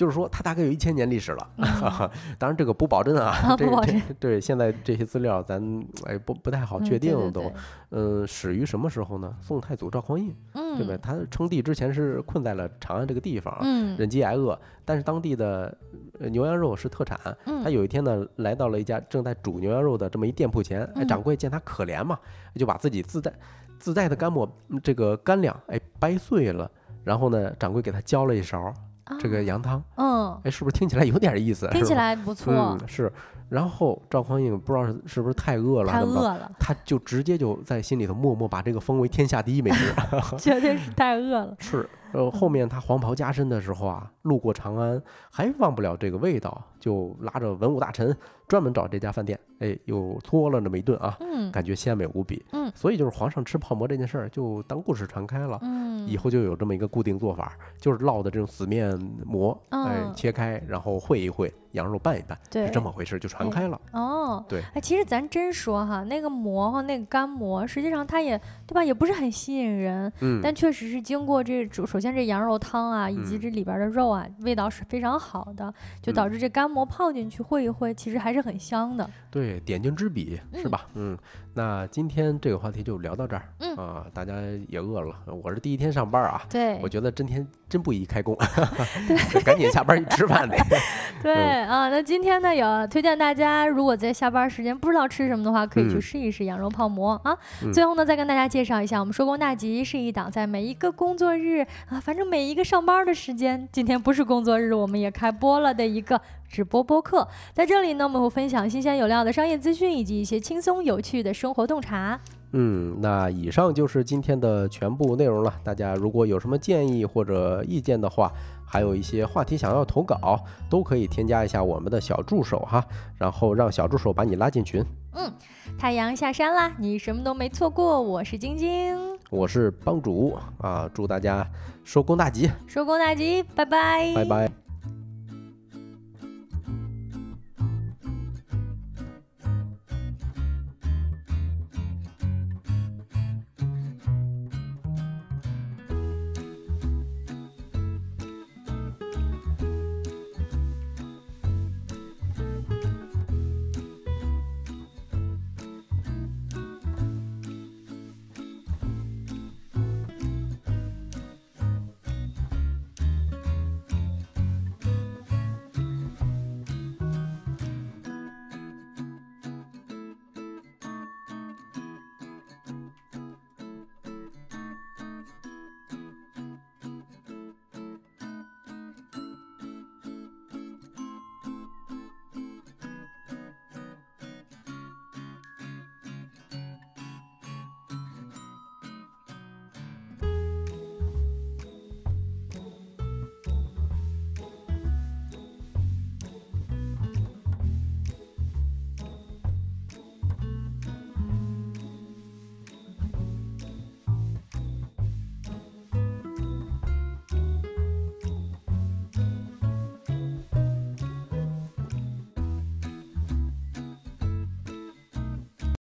就是说，它大概有一千年历史了，当然这个不保证啊，这这对现在这些资料咱哎不不太好确定都，嗯，始于什么时候呢？宋太祖赵匡胤，对吧？他称帝之前是困在了长安这个地方，忍饥挨饿，但是当地的牛羊肉是特产，他有一天呢来到了一家正在煮牛羊肉的这么一店铺前，哎，掌柜见他可怜嘛，就把自己自带自带的干馍这个干粮哎掰碎了，然后呢掌柜给他浇了一勺。这个羊汤，嗯，哎，是不是听起来有点意思？听起来不错。嗯，是。然后赵匡胤不知道是是不是太饿了，太饿了，他就直接就在心里头默默把这个封为天下第一美食。绝对是太饿了。是。呃，后面他黄袍加身的时候啊，路过长安，还忘不了这个味道，就拉着文武大臣专门找这家饭店，哎，又搓了那么一顿啊，嗯，感觉鲜美无比，嗯，所以就是皇上吃泡馍这件事儿就当故事传开了，嗯，以后就有这么一个固定做法，就是烙的这种死面馍，哎，切开然后烩一烩，羊肉拌一拌，对，是这么回事，就传开了。哦，对，哎，其实咱真说哈，那个馍哈，那个干馍，实际上它也对吧，也不是很吸引人，嗯，但确实是经过这煮，首先这羊肉汤啊，以及这里边的肉啊，味道是非常好的，就导致这干馍泡进去烩一烩，其实还是很香的。对，点睛之笔是吧？嗯，那今天这个话题就聊到这儿。嗯啊，大家也饿了，我是第一天上班啊。对，我觉得真天真不宜开工，赶紧下班去吃饭得。对啊，那今天呢，有推荐大家，如果在下班时间不知道吃什么的话，可以去试一试羊肉泡馍啊。最后呢，再跟大家介绍一下，我们收工大吉是一档在每一个工作日啊，反正每一个上班的时间，今天不是工作日，我们也开播了的一个直播播客。在这里呢，我们会分享新鲜有料的商业资讯，以及一些轻松有趣的生活洞察。嗯，那以上就是今天的全部内容了。大家如果有什么建议或者意见的话，还有一些话题想要投稿，都可以添加一下我们的小助手哈，然后让小助手把你拉进群。嗯，太阳下山啦，你什么都没错过。我是晶晶，我是帮主啊，祝大家收工大吉，收工大吉，拜拜，拜拜。